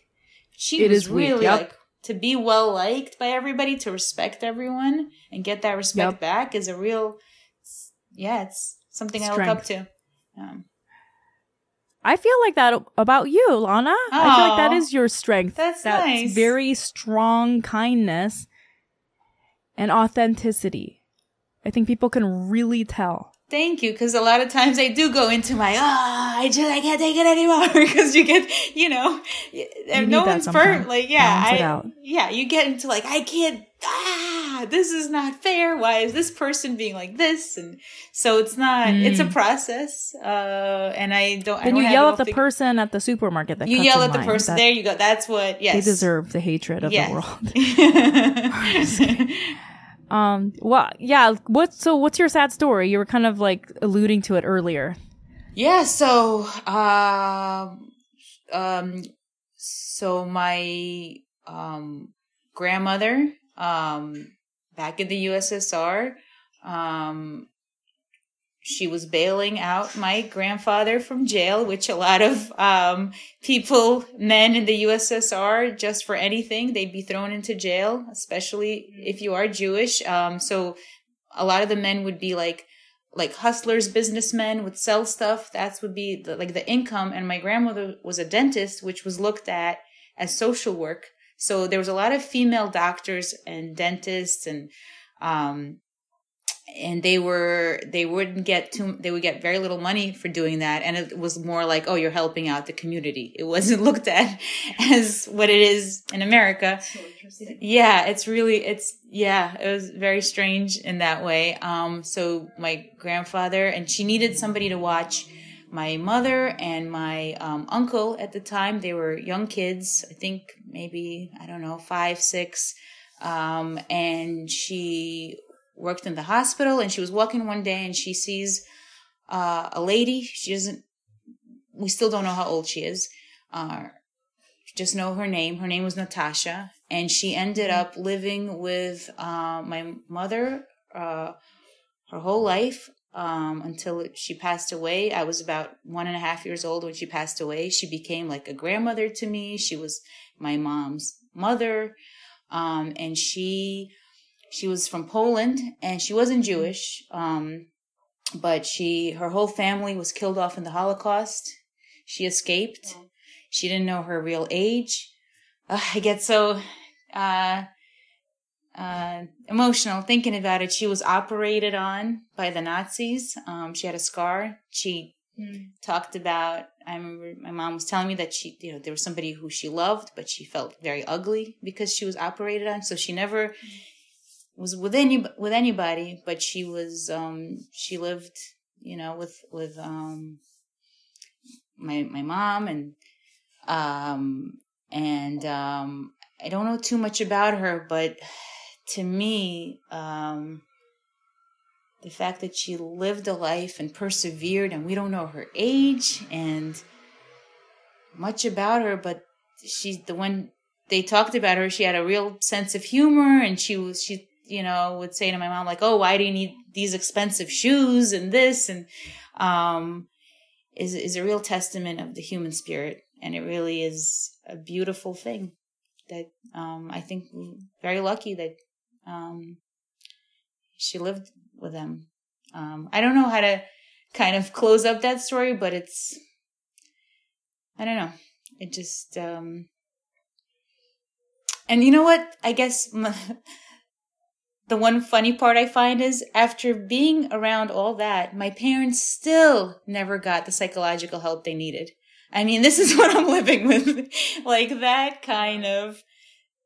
She It was is weak, really yep. like to be well liked by everybody, to respect everyone and get that respect Yep. back is a real, yeah, it's something I look up to. Um, I feel like that about you, Lana. I feel like that is your strength. That's nice. very strong kindness and authenticity. I think people can really tell. Thank you, because a lot of times I do go into my ah, I just I can't take it anymore *laughs* because you get you know, y- need no one's perfect. Like yeah, I yeah, you get into like I can't this is not fair. Why is this person being like this? And so it's not. It's a process, uh, and I don't. and Mm. Don't you yell at the person at the supermarket that You yell at the line. person. That- there you go. That's what. Yes, They deserve the hatred of Yes. the world. *laughs* *laughs* Um. Well, yeah. What? So, what's your sad story? You were kind of like alluding to it earlier. Yeah, so um um so my um grandmother um back in the USSR um she was bailing out my grandfather from jail, which a lot of um, people, men in the USSR, just for anything, they'd be thrown into jail, especially if you are Jewish. Um, so a lot of the men would be like, like hustlers, businessmen would sell stuff. That's would be the, like the income. And my grandmother was a dentist, which was looked at as social work. So there was a lot of female doctors and dentists and, um, and they were they wouldn't get too they would get very little money for doing that. And it was more like oh you're helping out the community. It *laughs* wasn't looked at as what it is in america. So yeah it's really it's yeah it was very strange in that way. Um so my grandfather and she needed somebody to watch my mother and my um, uncle at the time. They were young kids i think maybe i don't know five six. Um, and she worked in the hospital and she was walking one day and she sees uh, a lady. She doesn't we still don't know how old she is. Uh, just know her name. Her name was natasha. And she ended up living with uh, my mother uh, her whole life um, until she passed away. I was about one and a half years old when she passed away. She became like a grandmother to me. She was my mom's mother, um, and she she was from Poland and she wasn't Jewish, um, but she her whole family was killed off in the Holocaust. She escaped. She didn't know her real age. Ugh, I get so uh, uh, emotional thinking about it. She was operated on by the Nazis. Um, she had a scar. She talked about. I remember my mom was telling me that she, you know, there was somebody who she loved, but she felt very ugly because she was operated on. So she never was with any with anybody, but she was. Um, she lived, you know, with with um, my my mom and um, and um, I don't know too much about her, but to me, um, the fact that she lived a life and persevered, and we don't know her age and much about her, but she's the one they talked about her. She had a real sense of humor, and she was she you know would say to my mom like, "Oh, why do you need these expensive shoes and this?" and um, is is a real testament of the human spirit, and it really is a beautiful thing that um, I think very lucky that um, she lived with them. Um, I don't know how to kind of close up that story, but it's I don't know. It just um, and you know what? I guess m *laughs* the one funny part I find is after being around all that, my parents still never got the psychological help they needed. I mean, this is *laughs* what I'm living with. like that kind of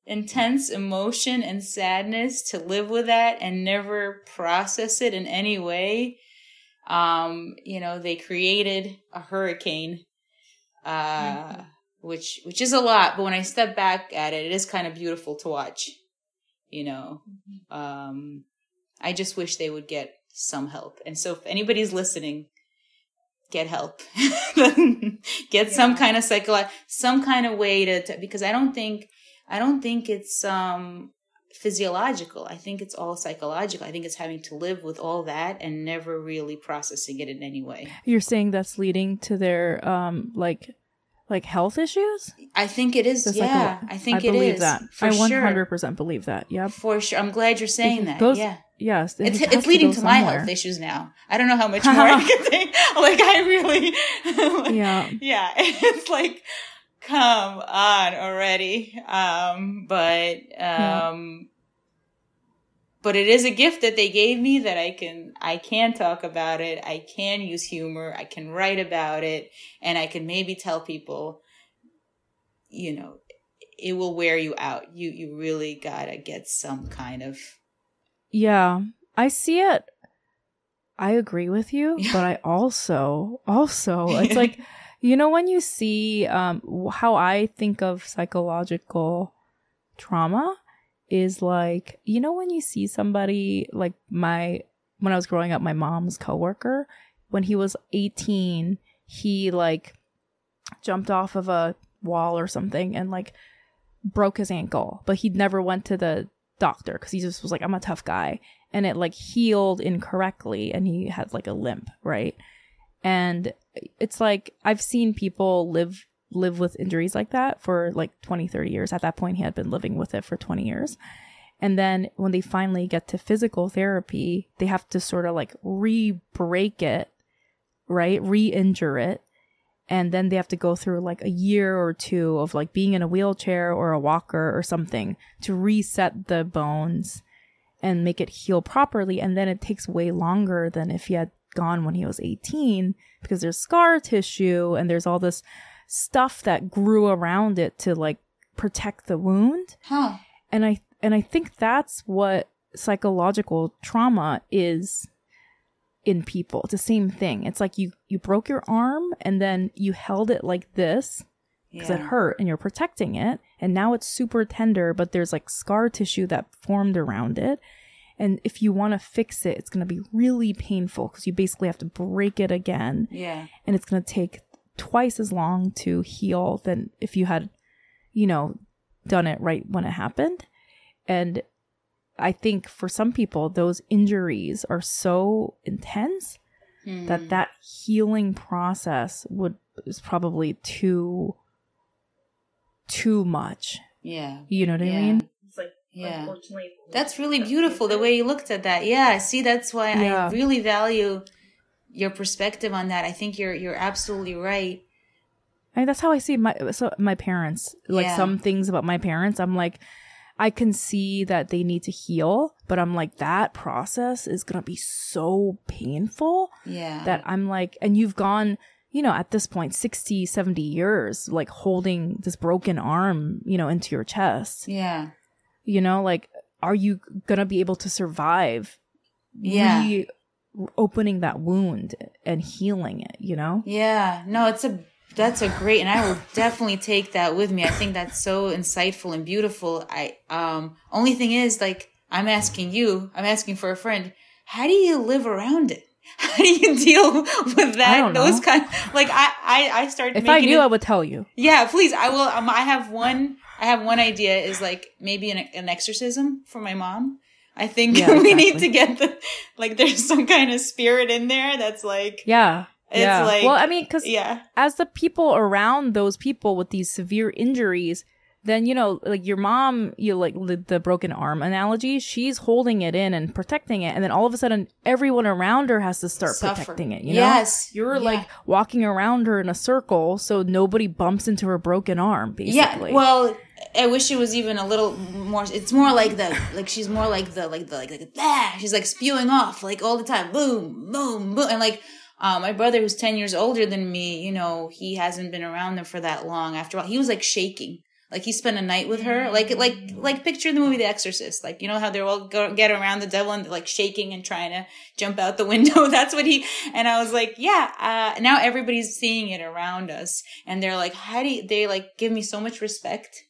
intense emotion and sadness to live with that and never process it in any way. Um, you know, they created a hurricane, uh, which, which is a lot, but when I step back at it, it is kind of beautiful to watch, you know. Um, I just wish they would get some help. And so if anybody's listening, get help. *laughs* get some kind of psycholo- some kind of way to, to because I don't think I don't think it's um physiological. I think it's all psychological. I think it's having to live with all that and never really processing it in any way. You're saying that's leading to their um like like health issues. I think it is. The yeah, psycho- I think I it believe is. that. For I one sure. hundred percent believe that. Yep. For sure. I'm glad you're saying that. goes- yeah. Yes. it It's, it's leading to my health issues now. I don't know how much *laughs* more I can take. *laughs* Like I really, *laughs* Yeah. yeah. It's like, come on already. Um, but um, but it is a gift that they gave me that I can I can talk about it. I can use humor. I can write about it, and I can maybe tell people, you know, it will wear you out. You you really gotta get some kind of Yeah, I see it. I agree with you, *laughs* but I also also it's like *laughs* you know when you see um how I think of psychological trauma is like you know when you see somebody like my when I was growing up my mom's coworker when he was 18 he like jumped off of a wall or something and like broke his ankle but he never went to the doctor because he just was like i'm a tough guy. And it like healed incorrectly and he had like a limp right and it's like i've seen people live live with injuries like that for like 20 30 years. At that point he had been living with it for 20 years. And then when they finally get to physical therapy they have to sort of like re-break it right? Re-injure it. And then they have to go through like a year or two of like being in a wheelchair or a walker or something to reset the bones and make it heal properly. And then it takes way longer than if he had gone when he was 18 because there's scar tissue and there's all this stuff that grew around it to like protect the wound. Huh. and i and i think that's what psychological trauma is in people. It's the same thing. It's like you you broke your arm and then you held it like this because it hurt and you're protecting it. And now it's super tender but there's like scar tissue that formed around it and if you want to fix it it's going to be really painful because you basically have to break it again Yeah. and it's going to take twice as long to heal than if you had you know done it right when it happened and i think for some people those injuries are so intense Hmm. that that healing process would is probably too too much Yeah. you know what Yeah. i mean Yeah. unfortunately. That's really beautiful the way you looked at that. Yeah. See, that's why Yeah. I really value your perspective on that. I think you're you're absolutely right. I mean, that's how I see my so my parents. Like Yeah. some things about my parents, I'm like, I can see that they need to heal, but I'm like that process is gonna be so painful Yeah. that I'm like, and you've gone, you know, at this point, 60, 70 years, like holding this broken arm, you know, into your chest. yeah. You know, like, are you gonna be able to survive? Yeah. re- opening that wound and healing it. You know. Yeah. No, it's a that's a great and I will definitely take that with me. I think that's so insightful and beautiful. I um only thing is like I'm asking you, I'm asking for a friend, how do you live around it? *laughs* How do you deal with that? Those kind like I I I started If I knew, it- I would tell you. Yeah, please. I will. Um, I have one. I have one idea. Is like maybe an, an exorcism for my mom. I think Yeah, *laughs* we need to get the like. There's some kind of spirit in there that's like. Yeah. It's yeah. like- well, I mean, because Yeah. as the people around those people with these severe injuries, then you know, like your mom, you like the, the broken arm analogy. She's holding it in and protecting it, and then all of a sudden, everyone around her has to start Suffer. protecting it. You know, Yes. you're Yeah. like walking around her in a circle, so nobody bumps into her broken arm. Basically, Yeah. Well, I wish it was even a little more. It's more like the like she's more like the like the like, like ah, she's like spewing off like all the time, boom, boom, boom, and like. Uh, my brother, who's ten years older than me, you know, he hasn't been around them for that long. After all, he was like shaking, like he spent a night with her, like it like like picture the movie The Exorcist, like you know how they're all go, get around the devil and like shaking and trying to jump out the *laughs* window. That's what he. And I was like, yeah. Uh, now everybody's seeing it around us, and they're like, how do you, they like give me so much respect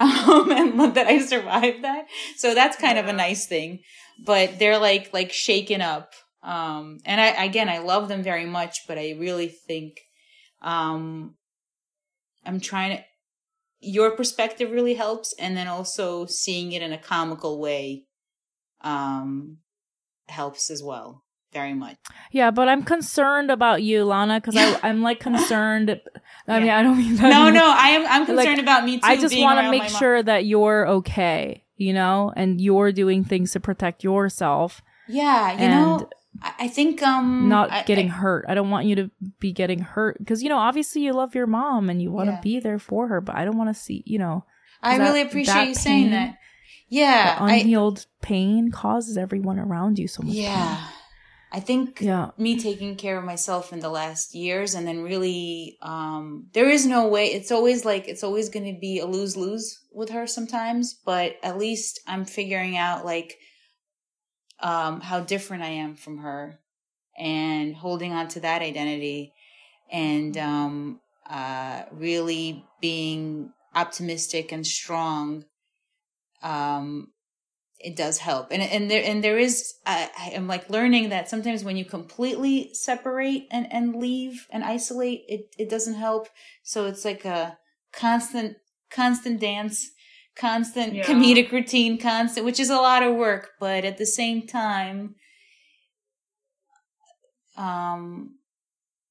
um, *laughs* and love that I survived that. So that's kind of a nice thing. But they're like like shaken up. Um, and I again I love them very much, but I really think um, I'm trying to. Your perspective really helps, and then also seeing it in a comical way um, helps as well. Very much. Yeah, but I'm concerned about you, Lana, because I'm like concerned. I *laughs* mean, I don't mean that. No, no, I am. I'm concerned Like, about me too. I just want to make mom. sure that you're okay, you know, and you're doing things to protect yourself, Yeah, you know, I, I think um, not I- getting I- hurt. I don't want you to be getting hurt because you know, obviously, you love your mom and you want to Yeah. be there for her, but I don't want to see, you know, I that- really appreciate you saying that. Yeah, that I, unhealed pain causes everyone around you so much. yeah. I think yeah, me taking care of myself in the last years and then really um there is no way it's always like it's always going to be a lose lose with her sometimes but at least i'm figuring out like um how different i am from her and holding on to that identity and um uh really being optimistic and strong um it does help. And and there and there is I, I am like learning that sometimes when you completely separate and and leave and isolate it it doesn't help. So it's like a constant constant dance constant Yeah. comedic routine constant which is a lot of work but at the same time um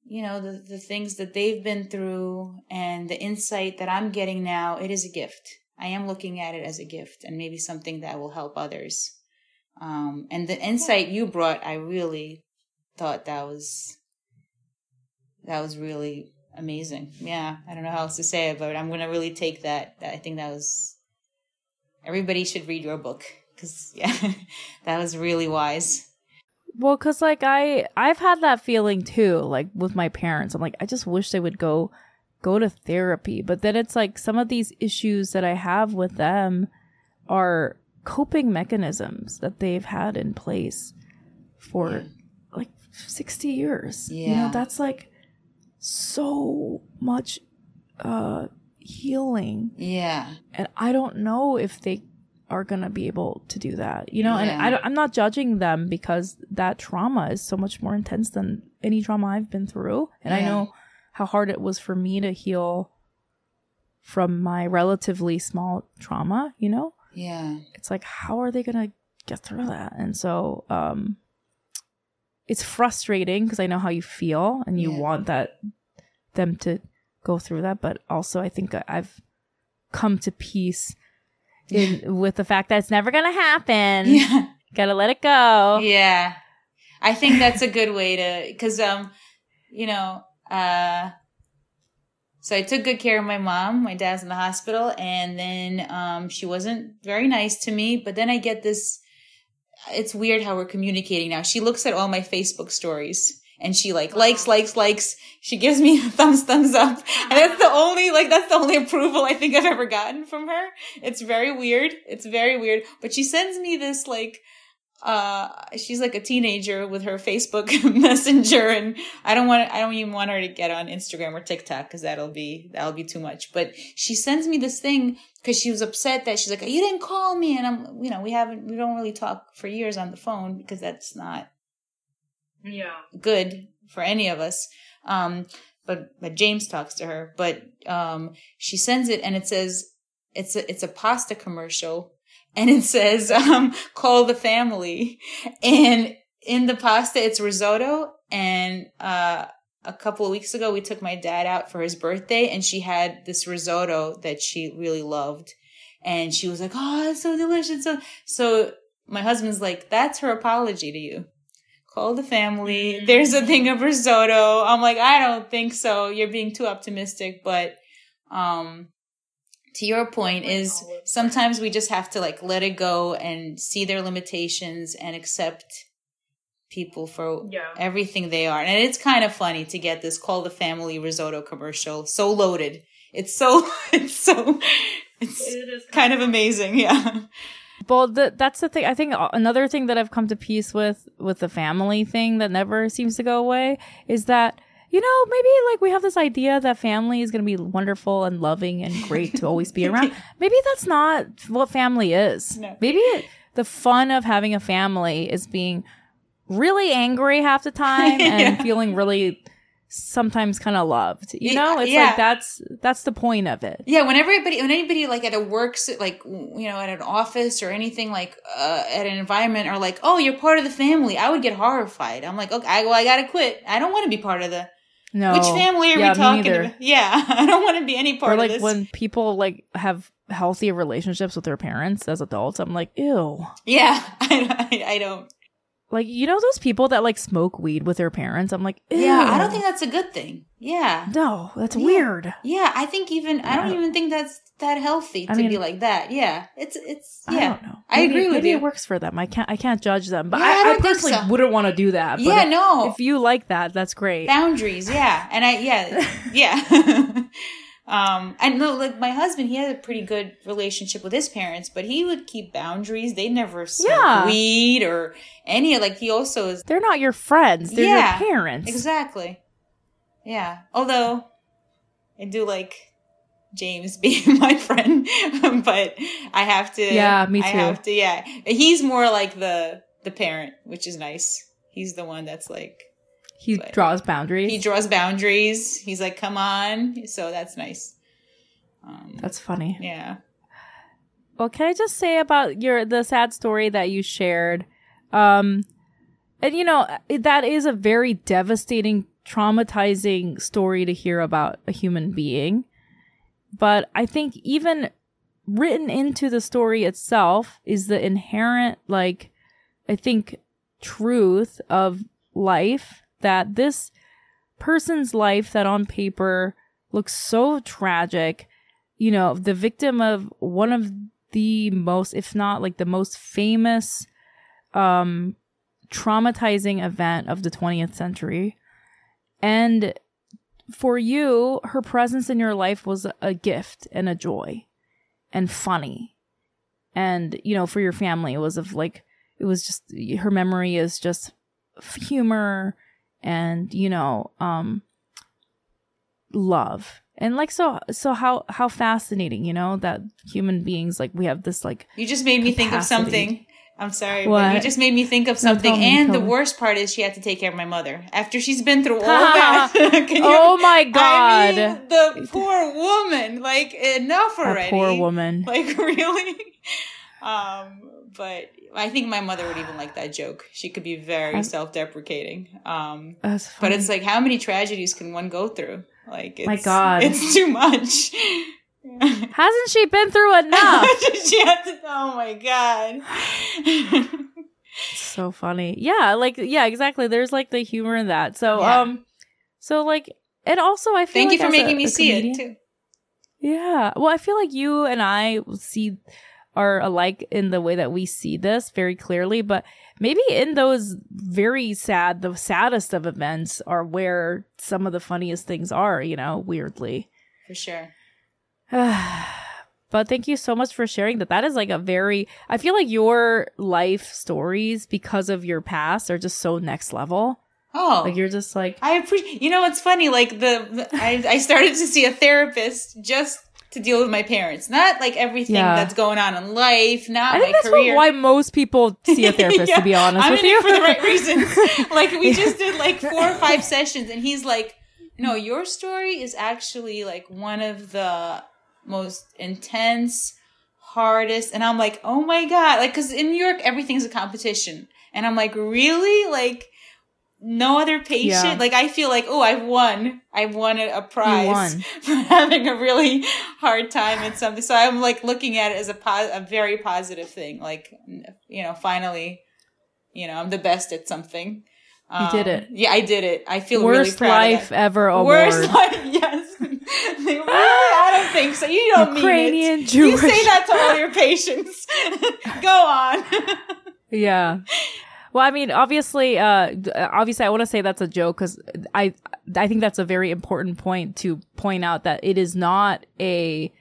you know the the things that they've been through and the insight that I'm getting now it is a gift I am looking at it as a gift and maybe something that will help others. Um, and the insight you brought, I really thought that was that was really amazing. Yeah, I don't know how else to say it, but I'm gonna really take that. I think that was everybody should read your book because *laughs* yeah, that was really wise. Well, cause like I I've had that feeling too, like with my parents. I'm like, I just wish they would go go to therapy. But then it's like some of these issues that I have with them are coping mechanisms that they've had in place for Yeah. like 60 years. You Yeah. know, that's like so much uh healing Yeah, and I don't know if they are gonna be able to do that, you know. And Yeah. I don't, I'm not judging them because that trauma is so much more intense than any trauma I've been through, and I know how hard it was for me to heal from my relatively small trauma. You know, yeah, it's like how are they gonna get through that? And so, um, it's frustrating because I know how you feel and you Yeah. want that them to go through that, but also I think I've come to peace in with the fact that it's never gonna happen. yeah. Gotta let it go. Yeah. I think that's a good way to cuz um you know, uh so I took good care of my mom. My dad's in the hospital and then um she wasn't very nice to me, but then I get this it's weird how we're communicating now. She looks at all my Facebook stories and she like likes, likes, likes. She gives me *laughs* a thumbs, thumbs up. And that's the only, like, that's the only approval I think I've ever gotten from her. It's very weird. It's very weird. But she sends me this, like, uh, she's like a teenager with her Facebook *laughs* messenger and I don't want I don't even want her to get on Instagram or TikTok because that'll be, that'll be too much. But she sends me this thing because she was upset that she's like, you didn't call me. And I'm, you know, we haven't, we don't really talk for years on the phone because that's not Yeah. good for any of us. Um, but, but James talks to her, but, um, she sends it and it says, it's a, it's a pasta commercial and it says, um, call the family. And in the pasta, it's risotto. And, uh, a couple of weeks ago, we took my dad out for his birthday and she had this risotto that she really loved. And she was like, Oh, it's so delicious. So, so my husband's like, that's her apology to you call the family. There's a thing of risotto. I'm like, I don't think so. You're being too optimistic. But um to your point is sometimes we just have to like let it go and see their limitations and accept people for Yeah. everything they are. And it's kind of funny to get this call the family risotto commercial so loaded. It's so *laughs* it's so it's It is kind of amazing. Yeah. Well, th- that's the thing. I think another thing that I've come to peace with with the family thing that never seems to go away is that you know maybe like we have this idea that family is going to be wonderful and loving and great to always be around. *laughs* Maybe that's not what family is. No. Maybe it, the fun of having a family is being really angry half the time *laughs* and Yeah. feeling really sometimes kind of loved. You know, it's yeah. like that's that's the point of it. Yeah, when everybody, when anybody like at a works, like you know, at an office or anything like uh, at an environment, are like, "Oh, you're part of the family," I would get horrified. I'm like, "Okay, I, well, I gotta quit. I don't want to be part of the No, which family are yeah, we talking about? Yeah, *laughs* I don't want to be any part Or like of this. when people like have healthy relationships with their parents as adults, I'm like, ew. yeah, *laughs* I, I, I don't. Like you know those people that like smoke weed with their parents. I'm like, ew. Yeah, I don't think that's a good thing. Yeah, No, that's Yeah. weird. yeah, I think even I don't even think that's that healthy to I mean- be like that. Yeah, it's it's yeah. I yeah. don't know. I agree with maybe you. it works for them. I can't. I can't judge them. But Yeah, I I, I, personally so. wouldn't want to do that. But Yeah, if, no. If you like that, that's great. boundaries yeah and i yeah *laughs* yeah *laughs* um and no like my husband he had a pretty good relationship with his parents but he would keep boundaries they never smoke Yeah. weed or any like he also is They're not your friends. They're Yeah, your parents. exactly yeah although i do like james *laughs* being my friend *laughs* but i have to Yeah, me too. i have to yeah he's more like the the parent which is nice he's the one that's like He But- draws boundaries. he draws boundaries. He's like, "Come on," so that's nice. Um, that's funny. yeah, Well, can I just say about your the sad story that you shared? Um, and you know that is a very devastating, traumatizing story to hear about a human being. But I think even written into the story itself is the inherent, like, I think, truth of life that this person's life that on paper looks so tragic you know, the victim of one of the most, if not like the most famous, um, traumatizing event of the 20th century. And for you, her presence in your life was a gift and a joy and funny. And, you know, for your family, it was of like, it was just, her memory is just humor and, you know, um, love and like so so how how fascinating you know that human beings like we have this like you just made me think of something. I'm sorry, but you just made me think of something. tell me, and the me. worst part is she had to take care of my mother after she's been through *laughs* all that. *laughs* You- oh my god I mean, the poor woman. Like enough already. poor woman Like *laughs* really. Um, but I think my mother would even like that joke. She could be very I'm- self-deprecating. Um, That's But it's like, how many tragedies can one go through? Like, it's, My God. *laughs* it's too much. *laughs* hasn't she been through enough *laughs* she had to. Oh my god. so funny yeah like yeah exactly there's like the humor in that so Yeah. um so like and also i feel Thank you for making a- me a see comedian- it too. Yeah. Well, I feel like you and I see are alike in the way that we see this very clearly, but maybe in those very sad, the saddest of events are where some of the funniest things are, you know, weirdly. For sure. *sighs* but thank you so much for sharing that. That is like a very, I feel like your life stories because of your past are just so next level. Oh, Like you're just like, I appreciate. You know what's funny? Like the, the- I I started to see a therapist just to deal with my parents, not like everything Yeah. that's going on in life, not I think that's career. why most people see a *laughs* therapist, Yeah, to be honest I'm with in you. it for the right reasons. *laughs* like we just did like four or five sessions, and he's like, "No, your story is actually like one of the most intense, hardest." And I'm like, "Oh my god!" Like, because in New York, everything's a competition, and I'm like, "Really?" Like. No other patient. Yeah. Like I feel like, oh, I've won. I won a, a prize won. *laughs* for having a really hard time at something. So I'm like looking at it as a po- a very positive thing. Like, you know, finally, you know, I'm the best at something. You did um, it. Yeah, I did it. I feel Worst really proud life ever award. Worst *laughs* life, yes. *laughs* really? I don't think so. You don't Ukrainian mean it. Jewish. You say that to all your patients. Go on. Yeah. Well, I mean, obviously, uh, obviously, I want to say that's a joke because I, I think that's a very important point to point out that it is not a,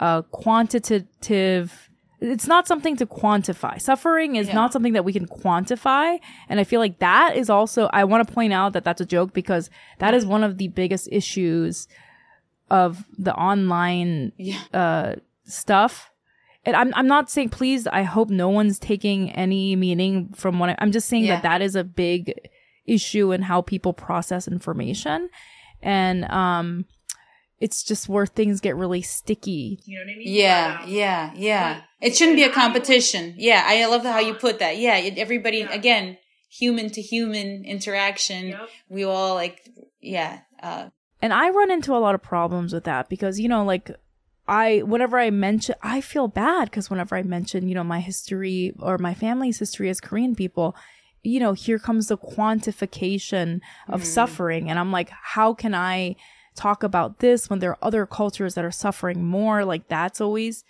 a quantitative. It's not something to quantify. Suffering is Yeah. not something that we can quantify, and I feel like that is also. I want to point out that that's a joke because that is one of the biggest issues of the online Yeah. uh stuff and I'm I'm not saying please I hope no one's taking any meaning from what I, I'm just saying Yeah. that that is a big issue in how people process information and um it's just where things get really sticky You know what I mean? Yeah, But, um, yeah, yeah. but- It shouldn't be a and I competition. Yeah, I love how you put that. Yeah, it, everybody Yeah. again, human to human interaction. Yep. We all like, yeah, uh, and i run into a lot of problems with that because you know like i whenever i mention i feel bad because whenever i mention you know my history or my family's history as korean people you know here comes the quantification of Mm. suffering and i'm like how can i talk about this when there are other cultures that are suffering more like that's always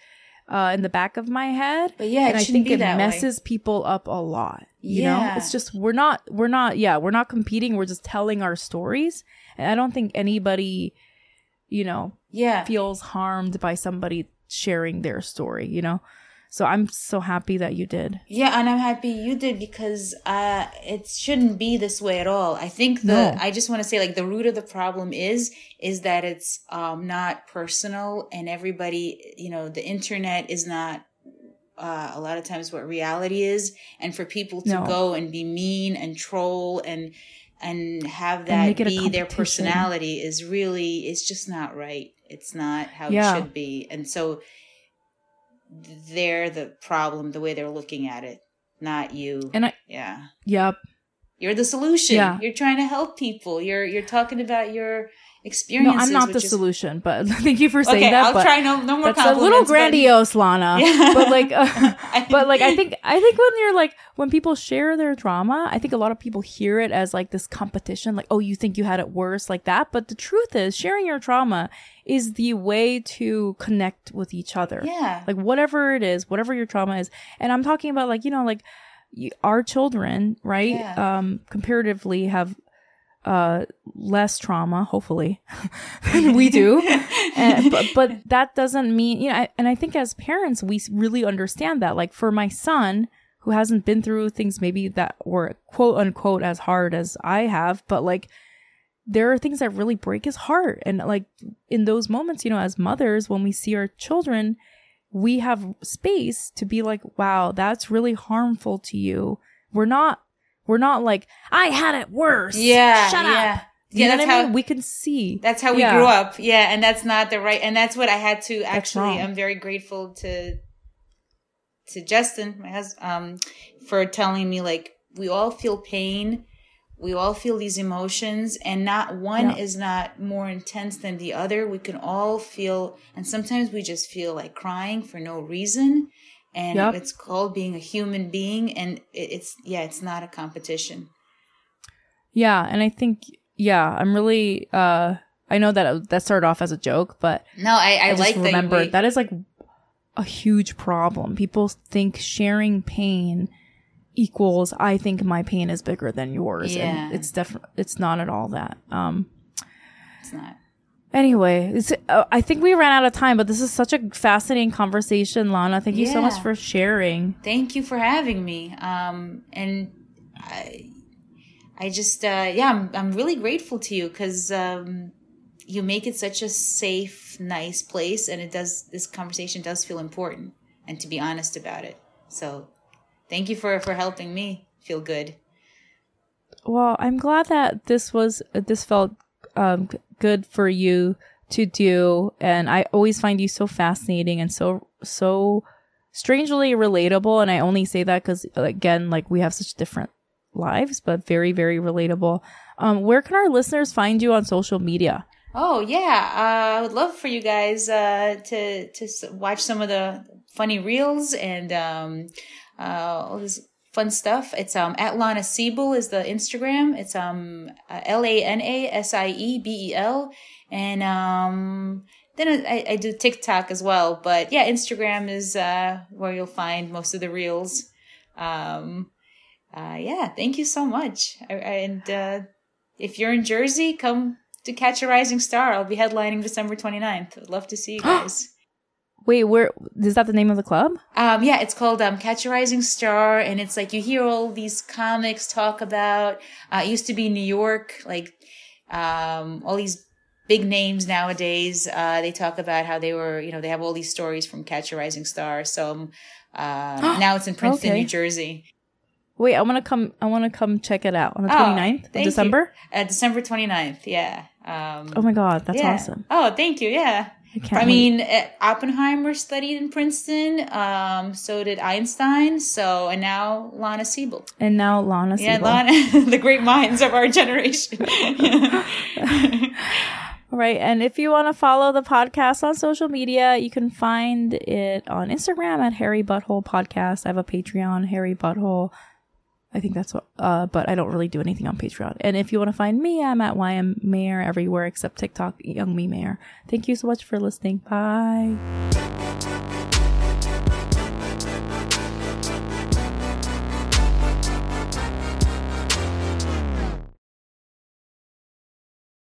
uh, in the back of my head But yeah, and i think it that way. messes people up a lot you know Yeah. it's just we're not we're not yeah we're not competing we're just telling our stories and i don't think anybody you know yeah. feels harmed by somebody sharing their story you know so i'm so happy that you did Yeah, and I'm happy you did because uh it shouldn't be this way at all. I think the No. I just want to say like the root of the problem is is that it's um not personal and everybody, you know, the internet is not uh, a lot of times what reality is and for people to No. go and be mean and troll and and have that make it a be their personality is really it's just not right. It's not how Yeah. it should be. And so they're the problem the way they're looking at it not you and i yeah yep you're the solution Yeah. you're trying to help people you're you're talking about your no i'm not the is- solution but *laughs* thank you for saying okay that i'll try. No no more that's a little compliments, but- grandiose lana. *laughs* Yeah. but like uh, *laughs* but like i think i think when you're like when people share their drama i think a lot of people hear it as like this competition like oh you think you had it worse like that. But the truth is sharing your trauma is the way to connect with each other. Yeah. Like whatever it is whatever your trauma is. And i'm talking about like you know like our children right Yeah. um comparatively have uh less trauma hopefully *laughs* than we do. And, *laughs* but, but that doesn't mean you know I, and i think as parents we really understand that. Like for my son who hasn't been through things maybe that were quote unquote as hard as i have but like there are things that really break his heart. And like in those moments you know as mothers when we see our children we have space to be like wow that's really harmful to you. We're not we're not like i had it worse. Yeah shut yeah. up. Yeah you know that's what I how mean? we can see. That's how we Yeah. grew up. Yeah and that's not the right and that's what i had to actually i'm very grateful to to justin my husband um for telling me like we all feel pain. We all feel these emotions and not one Yeah. is not more intense than the other. We can all feel and sometimes we just feel like crying for no reason and Yep. it's called being a human being and it's yeah it's not a competition yeah and i think yeah i'm really uh i know that that started off as a joke but no i i, I, just like that remember we- that is like a huge problem. People think sharing pain equals I think my pain is bigger than yours. Yeah. And it's definitely it's not at all that. Um it's not anyway, it's, uh, I think we ran out of time, but this is such a fascinating conversation, Lana. Thank you so much for sharing. thank you for having me um and i i just uh yeah i'm, I'm really grateful to you because um you make it such a safe nice place and it does this conversation does feel important and to be honest about it so thank you for for helping me feel good Well, I'm glad that this was this felt um, good for you to do, and I always find you so fascinating and so so strangely relatable. And I only say that because again, like we have such different lives, but very very relatable. Um, where can our listeners find you on social media? Oh yeah, uh, I would love for you guys uh, to to watch some of the funny reels and um, uh, all this fun stuff. It's um at Lana Siebel is the Instagram. It's um L A N A S I E B E L, and um then I, I do TikTok as well. But yeah, Instagram is uh, where you'll find most of the reels. Um, uh, yeah, thank you so much. I, I- and uh, if you're in Jersey, come to Catch a Rising Star. I'll be headlining December 29th. I'd love to see you *gasps* guys. Wait, where is that the name of the club? um, yeah, it's called um, Catch a Rising Star, and it's like you hear all these comics talk about. Uh, it used to be New York, like um, all these big names nowadays. Uh, they talk about how they were, you know, they have all these stories from Catch a Rising Star. So um, uh, *gasps* now it's in Princeton, Okay. New Jersey. Wait, I want to come. I want to come check it out on the Oh, 29th of you. December. Uh, December 29th, yeah. Um, Oh my god, that's yeah. awesome! Oh, thank you, yeah. I. I mean, uh, Oppenheimer studied in Princeton. Um, so did Einstein. So and now Lana Siebel. and now Lana. Yeah, Lana, *laughs* the great minds of our generation. *laughs* Right. And if you want to follow the podcast on social media, you can find it on Instagram at Hairy Butthole Podcast. I have a Patreon, Hairy Butthole. I think that's what, uh, but I don't really do anything on Patreon. And if you want to find me, I'm at YM Mayer everywhere except TikTok, Youngmi Mayer. Thank you so much for listening. Bye.